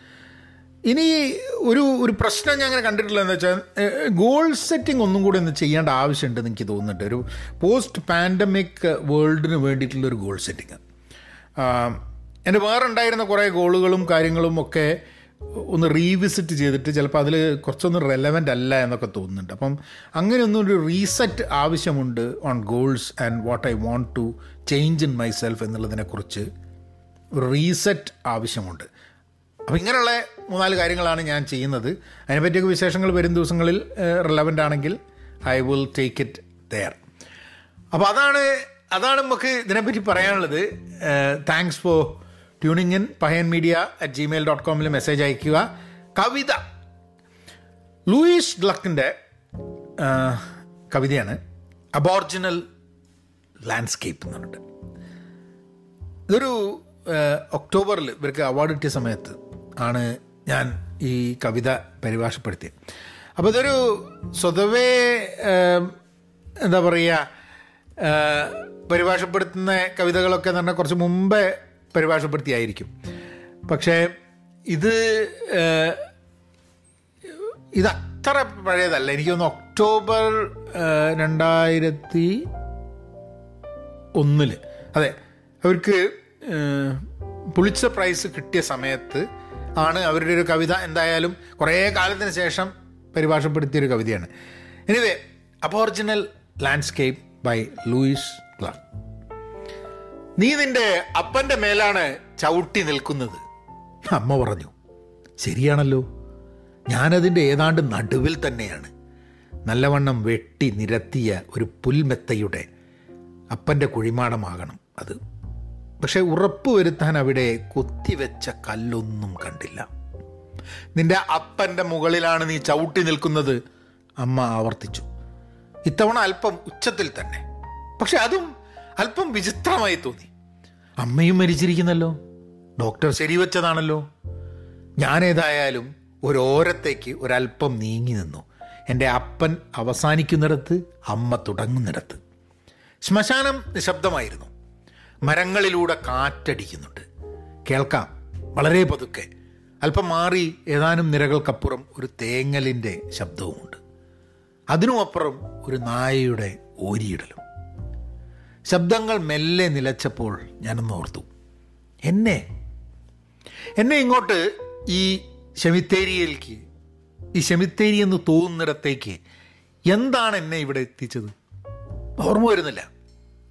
ഇനി ഒരു ഒരു പ്രശ്നം ഞാൻ അങ്ങനെ കണ്ടിട്ടില്ല. കണ്ടിട്ടുള്ളതെന്ന് വെച്ചാൽ ഗോൾ സെറ്റിംഗ് ഒന്നും കൂടി ഒന്ന് ചെയ്യേണ്ട ആവശ്യമുണ്ടെന്ന് എനിക്ക് തോന്നുന്നുണ്ട്. ഒരു പോസ്റ്റ് പാൻഡമിക് വേൾഡിന് വേണ്ടിയിട്ടുള്ളൊരു ഗോൾ സെറ്റിംഗ് എന്റെ വേറെ ഉണ്ടായിരുന്ന കുറേ ഗോളുകളും കാര്യങ്ങളും ഒക്കെ ഒന്ന് റീവിസിറ്റ് ചെയ്തിട്ട് ചിലപ്പോൾ അതിൽ കുറച്ചൊന്നും റെലവന്റ് അല്ല എന്നൊക്കെ തോന്നുന്നുണ്ട്. അപ്പം അങ്ങനെയൊന്നും ഒരു റീസെറ്റ് ആവശ്യമുണ്ട് on goals and what I want to change in myself എന്നുള്ളതിനെക്കുറിച്ച്. ഒരു റീസെറ്റ് ആവശ്യമുണ്ട്. അപ്പോൾ ഇങ്ങനെയുള്ള മൂന്നാൽ കാര്യങ്ങളാണ് ഞാൻ ചെയ്യുന്നത്. അതിനെപ്പറ്റിയൊക്കെ വിശേഷങ്ങൾ വരും ദിവസങ്ങളിൽ റിലവന്റ് ആണെങ്കിൽ I will take it there അപ്പോൾ അതാണ് അതാണ് നമുക്ക് ഇതിനെപ്പറ്റി പറയാനുള്ളത്. Thanks for tuning in Pahayan media at Gmail dot കോമിൽ message അയയ്ക്കുക. കവിത. ലൂയിസ് ഡ്ലക്കിന്റെ കവിതയാണ് അബോർജിനൽ ലാൻഡ്സ്കേപ്പ് എന്ന് പറഞ്ഞിട്ട്. ഇതൊരു ഒക്ടോബറിൽ ഇവർക്ക് അവാർഡ് കിട്ടിയ സമയത്ത് ആണ് ഞാൻ ഈ കവിത പരിഭാഷപ്പെടുത്തിയത്. അപ്പോൾ ഇതൊരു സ്വതവേ എന്താ പറയുക പരിഭാഷപ്പെടുത്തുന്ന കവിതകളൊക്കെ എന്ന് പറഞ്ഞാൽ കുറച്ച് മുമ്പേ പരിഭാഷപ്പെടുത്തിയായിരിക്കും. പക്ഷേ ഇത് ഇത് അത്ര പഴയതല്ല. എനിക്കൊന്ന് ഒക്ടോബർ രണ്ടായിരത്തി ഒന്നിൽ അതെ അവർക്ക് പുളിച്ച പ്രൈസ് കിട്ടിയ സമയത്ത് ആണ് അവരുടെ ഒരു കവിത എന്തായാലും കുറേ കാലത്തിന് ശേഷം പരിഭാഷപ്പെടുത്തിയൊരു കവിതയാണ്. Anyway Aboriginal landscape by Louise Glück നീ നിന്റെ അപ്പന്റെ മേലാണ് ചവിട്ടി നിൽക്കുന്നത്. അമ്മ പറഞ്ഞു ശരിയാണല്ലോ. ഞാനതിന്റെ ഏതാണ്ട് നടുവിൽ തന്നെയാണ്. നല്ലവണ്ണം വെട്ടി നിരത്തിയ ഒരു പുൽമെത്തയുടെ അപ്പന്റെ കുഴിമാടമാകണം അത്. പക്ഷെ ഉറപ്പ് വരുത്താൻ അവിടെ കുത്തിവെച്ച കല്ലൊന്നും കണ്ടില്ല. നിന്റെ അപ്പന്റെ മുകളിലാണ് നീ ചവിട്ടി നിൽക്കുന്നത് അമ്മ ആവർത്തിച്ചു. ഇത്തവണ അല്പം ഉച്ചത്തിൽ തന്നെ. പക്ഷെ അതും അല്പം വിചിത്രമായി തോന്നി. അമ്മയും മരിച്ചിരിക്കുന്നല്ലോ. ഡോക്ടർ ശരിവെച്ചതാണല്ലോ. ഞാനേതായാലും ഒരോരത്തേക്ക് ഒരല്പം നീങ്ങി നിന്നു. എന്റെ അപ്പൻ അവസാനിക്കുന്നിടത്ത് അമ്മ തുടങ്ങുന്നിടത്ത്. ശ്മശാനം നിശബ്ദമായിരുന്നു. മരങ്ങളിലൂടെ കാറ്റടിക്കുന്നുണ്ട്. കേൾക്കാം. വളരെ പതുക്കെ. അല്പം മാറി ഏതാനും നിരകൾക്കപ്പുറം ഒരു തേങ്ങലിന്റെ ശബ്ദവുമുണ്ട്. അതിനുമപ്പുറം ഒരു നായയുടെ ഓരിയിടലും. ശബ്ദങ്ങൾ മെല്ലെ നിലച്ചപ്പോൾ ഞാനൊന്ന് ഓർത്തു. എന്നെ? എന്നെ ഇങ്ങോട്ട് ഈ ശമിത്തേരിയിലേക്ക് ഈ ശമിത്തേരി എന്ന് തോന്നുന്നിടത്തേക്ക് എന്താണ് എന്നെ ഇവിടെ എത്തിച്ചത്? ഓർമ്മ വരുന്നില്ല.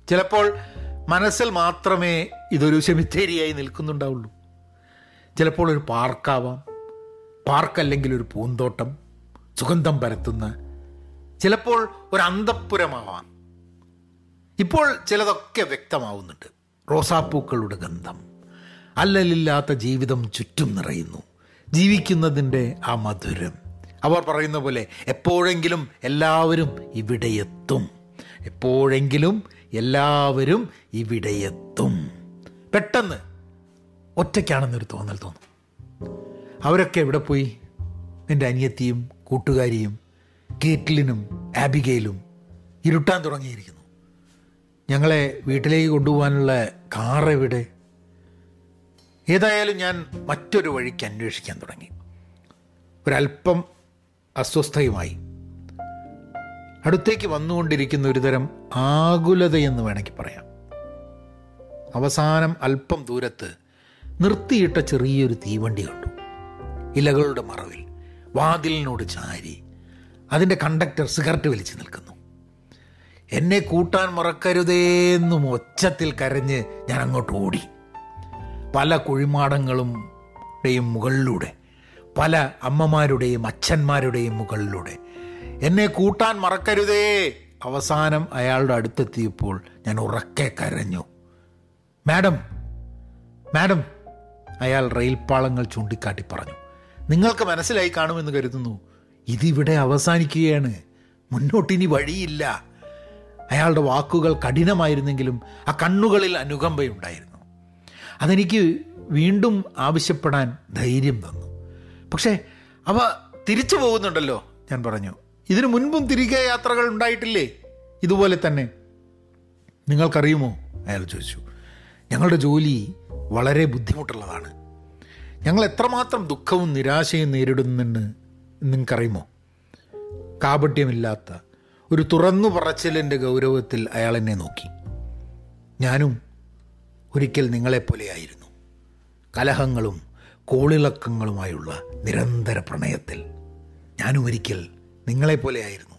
ചിലപ്പോൾ മനസ്സിൽ മാത്രമേ ഇതൊരു സെമിത്തേരിയായി നിൽക്കുന്നുണ്ടാവുള്ളൂ. ചിലപ്പോൾ ഒരു പാർക്കാവാം പാർക്കല്ലെങ്കിൽ ഒരു പൂന്തോട്ടം സുഗന്ധം പരത്തുന്ന ചിലപ്പോൾ ഒരു അന്തപ്പുരമാവാം ഇപ്പോൾ ചിലതൊക്കെ വ്യക്തമാവുന്നുണ്ട്. റോസാപ്പൂക്കളുടെ ഗന്ധം അല്ലലില്ലാത്ത ജീവിതം ചുറ്റും നിറയുന്നു. ജീവിക്കുന്നതിന്റെ ആ മധുരം. അവർ പറയുന്ന പോലെ എപ്പോഴെങ്കിലും എല്ലാവരും ഇവിടെ എത്തും. എപ്പോഴെങ്കിലും എല്ലാവരും ഇവിടെ എത്തും പെട്ടെന്ന് ഒറ്റയ്ക്കാണെന്നൊരു തോന്നൽ തോന്നും. അവരൊക്കെ എവിടെ പോയി? നിന്റെ അനിയത്തിയും കൂട്ടുകാരിയും കേറ്റ്ലിനും ആബിഗയിലും ഇരുട്ടാൻ തുടങ്ങിയിരിക്കുന്നു. ഞങ്ങളെ വീട്ടിലേക്ക് കൊണ്ടുപോകാനുള്ള കാർ എവിടെ? ഏതായാലും ഞാൻ മറ്റൊരു വഴിക്ക് അന്വേഷിക്കാൻ തുടങ്ങി. ഒരല്പം അസ്വസ്ഥയുമായി. അടുത്തേക്ക് വന്നുകൊണ്ടിരിക്കുന്ന ഒരുതരം ആകുലതയെന്ന് വേണമെങ്കിൽ പറയാം. അവസാനം അല്പം ദൂരത്ത് നിർത്തിയിട്ട ചെറിയൊരു തീവണ്ടി കണ്ടു. ഇലകളുടെ മറവിൽ വാതിലിനോട് ചാരി അതിന്റെ കണ്ടക്ടർ സിഗരറ്റ് വലിച്ചു നിൽക്കുന്നു. എന്നെ കൂട്ടാൻ മറക്കരുതേന്നും ഒച്ചത്തിൽ കരഞ്ഞ് ഞാൻ അങ്ങോട്ട് ഓടി. പല കുഴിമാടങ്ങളും മുകളിലൂടെ പല അമ്മമാരുടെയും അച്ഛന്മാരുടെയും മുകളിലൂടെ എന്നെ കൂട്ടാൻ മറക്കരുതേ. അവസാനം അയാളുടെ അടുത്തെത്തിയപ്പോൾ ഞാൻ ഉറക്കെ കരഞ്ഞു. മാഡം മാഡം അയാൾ റെയിൽപ്പാളങ്ങൾ ചൂണ്ടിക്കാട്ടി പറഞ്ഞു. നിങ്ങൾക്ക് മനസ്സിലായി കാണുമെന്ന് കരുതുന്നു. ഇതിവിടെ അവസാനിക്കുകയാണ്. മുന്നോട്ടിനി വഴിയില്ല. അയാളുടെ വാക്കുകൾ കഠിനമായിരുന്നെങ്കിലും ആ കണ്ണുകളിൽ അനുകമ്പയുണ്ടായിരുന്നു. അതെനിക്ക് വീണ്ടും ആവശ്യപ്പെടാൻ ധൈര്യം തന്നു. പക്ഷേ അവ തിരിച്ചു പോകുന്നുണ്ടല്ലോ ഞാൻ പറഞ്ഞു. ഇതിനു മുൻപും തിരികെ യാത്രകൾ ഉണ്ടായിട്ടില്ലേ? ഇതുപോലെ തന്നെ. നിങ്ങൾക്കറിയുമോ? അയാൾ ചോദിച്ചു. ഞങ്ങളുടെ ജോലി വളരെ ബുദ്ധിമുട്ടുള്ളതാണ്. ഞങ്ങൾ എത്രമാത്രം ദുഃഖവും നിരാശയും നേരിടുന്നെന്ന് നിങ്ങൾക്കറിയുമോ? കാപട്യമില്ലാത്ത ഒരു തുറന്നു പറച്ചിലിന്റെ ഗൗരവത്തിൽ അയാൾ എന്നെ നോക്കി. ഞാനും ഒരിക്കൽ നിങ്ങളെപ്പോലെയായിരുന്നു. കലഹങ്ങളും കോളിളക്കങ്ങളുമായുള്ള നിരന്തര പ്രണയത്തിൽ. ഞാനും ഒരിക്കൽ നിങ്ങളെപ്പോലെയായിരുന്നു.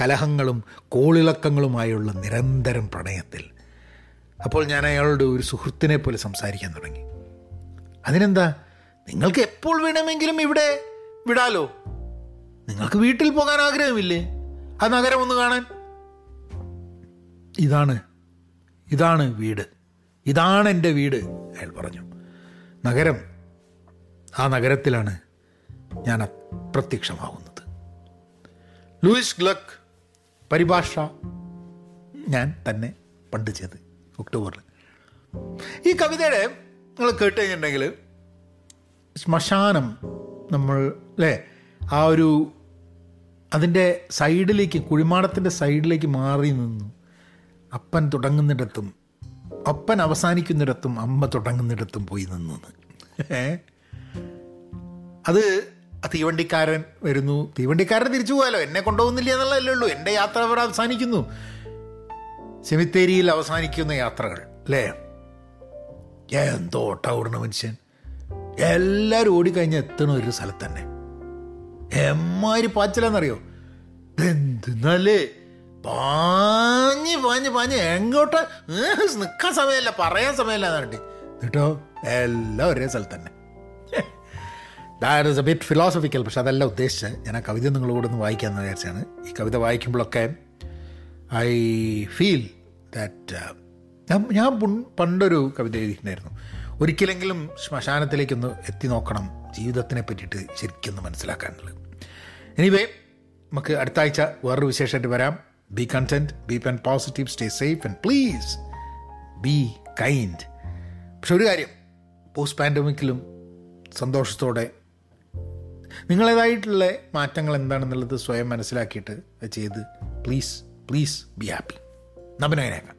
കലഹങ്ങളും കോളിളക്കങ്ങളുമായുള്ള നിരന്തരം പ്രണയത്തിൽ. അപ്പോൾ ഞാൻ അയാളുടെ ഒരു സുഹൃത്തിനെ പോലെ സംസാരിക്കാൻ തുടങ്ങി. അതിനെന്താ? നിങ്ങൾക്ക് എപ്പോൾ വേണമെങ്കിലും ഇവിടെ വിടാലോ. നിങ്ങൾക്ക് വീട്ടിൽ പോകാൻ ആഗ്രഹമില്ലേ? ആ നഗരം ഒന്ന് കാണാൻ. ഇതാണ് ഇതാണ് വീട്. ഇതാണ് എന്റെ വീട് അയാൾ പറഞ്ഞു. നഗരം ആ നഗരത്തിലാണ് ഞാൻ അപ്രത്യക്ഷമാവുന്നത്. ലൂയിസ് ഗ്ലക്ക് പരിഭാഷ ഞാൻ തന്നെ പണ്ട് ചെയ്ത് ഒക്ടോബറിൽ. ഈ കവിതയുടെ നിങ്ങൾ കേട്ട് കഴിഞ്ഞിട്ടുണ്ടെങ്കിൽ ശ്മശാനം നമ്മൾ അല്ലേ? ആ ഒരു അതിന്റെ സൈഡിലേക്ക് കുഴിമാടത്തിന്റെ സൈഡിലേക്ക് മാറി നിന്നു. അപ്പൻ തുടങ്ങുന്നിടത്തും അപ്പൻ അവസാനിക്കുന്നിടത്തും അമ്മ തുടങ്ങുന്നിടത്തും പോയി നിന്നു അത് തീവണ്ടിക്കാരൻ വരുന്നു. തീവണ്ടിക്കാരൻ തിരിച്ചു പോയാലോ? എന്നെ കൊണ്ടുപോകുന്നില്ല എന്നുള്ളതല്ലേ ഉള്ളൂ. എന്റെ യാത്ര അവർ അവസാനിക്കുന്നു. സെമിത്തേരിയിൽ അവസാനിക്കുന്ന യാത്രകൾ അല്ലേ? എന്തോ ഓട്ട മനുഷ്യൻ. എല്ലാവരും ഓടിക്കഴിഞ്ഞ് എത്തണ ഒരു സ്ഥലത്ത് തന്നെ. എമ്മാരി പാച്ചിലെന്നറിയോ? എന്തെന്നല്ലേ പാഞ്ഞ് പാഞ്ഞ് പാഞ്ഞ് എങ്ങോട്ട്? നിൽക്കാൻ സമയമല്ല പറയാൻ സമയമല്ല എന്നിട്ടോ എല്ലാം ഒരേ സ്ഥലത്ത് തന്നെ. That is a bit philosophical പക്ഷെ അതല്ല ഉദ്ദേശിച്ചത്. ഞാൻ ആ കവിത നിങ്ങളോടൊന്ന് വായിക്കാമെന്ന് വിചാരിച്ചാണ്. ഈ കവിത വായിക്കുമ്പോഴൊക്കെ ഐ ഫീൽ ദാറ്റ് ഞാൻ പണ്ടൊരു കവിത എഴുതിയിട്ടുണ്ടായിരുന്നു. ഒരിക്കലെങ്കിലും ശ്മശാനത്തിലേക്കൊന്ന് എത്തി നോക്കണം ജീവിതത്തിനെ പറ്റിയിട്ട് ശരിക്കൊന്ന് മനസ്സിലാക്കാനുള്ളത്. എനിവേ നമുക്ക് അടുത്ത ആഴ്ച വേറൊരു വിശേഷമായിട്ട് വരാം. Be content be pen positive stay safe and please be kind പക്ഷെ ഒരു കാര്യം പോസ്റ്റ് പാൻഡമിക്കിലും സന്തോഷത്തോടെ നിങ്ങളേതായിട്ടുള്ള മാറ്റങ്ങൾ എന്താണെന്നുള്ളത് സ്വയം മനസ്സിലാക്കിയിട്ട് ചെയ്ത്. Please please be happy നബനകനേക്കാം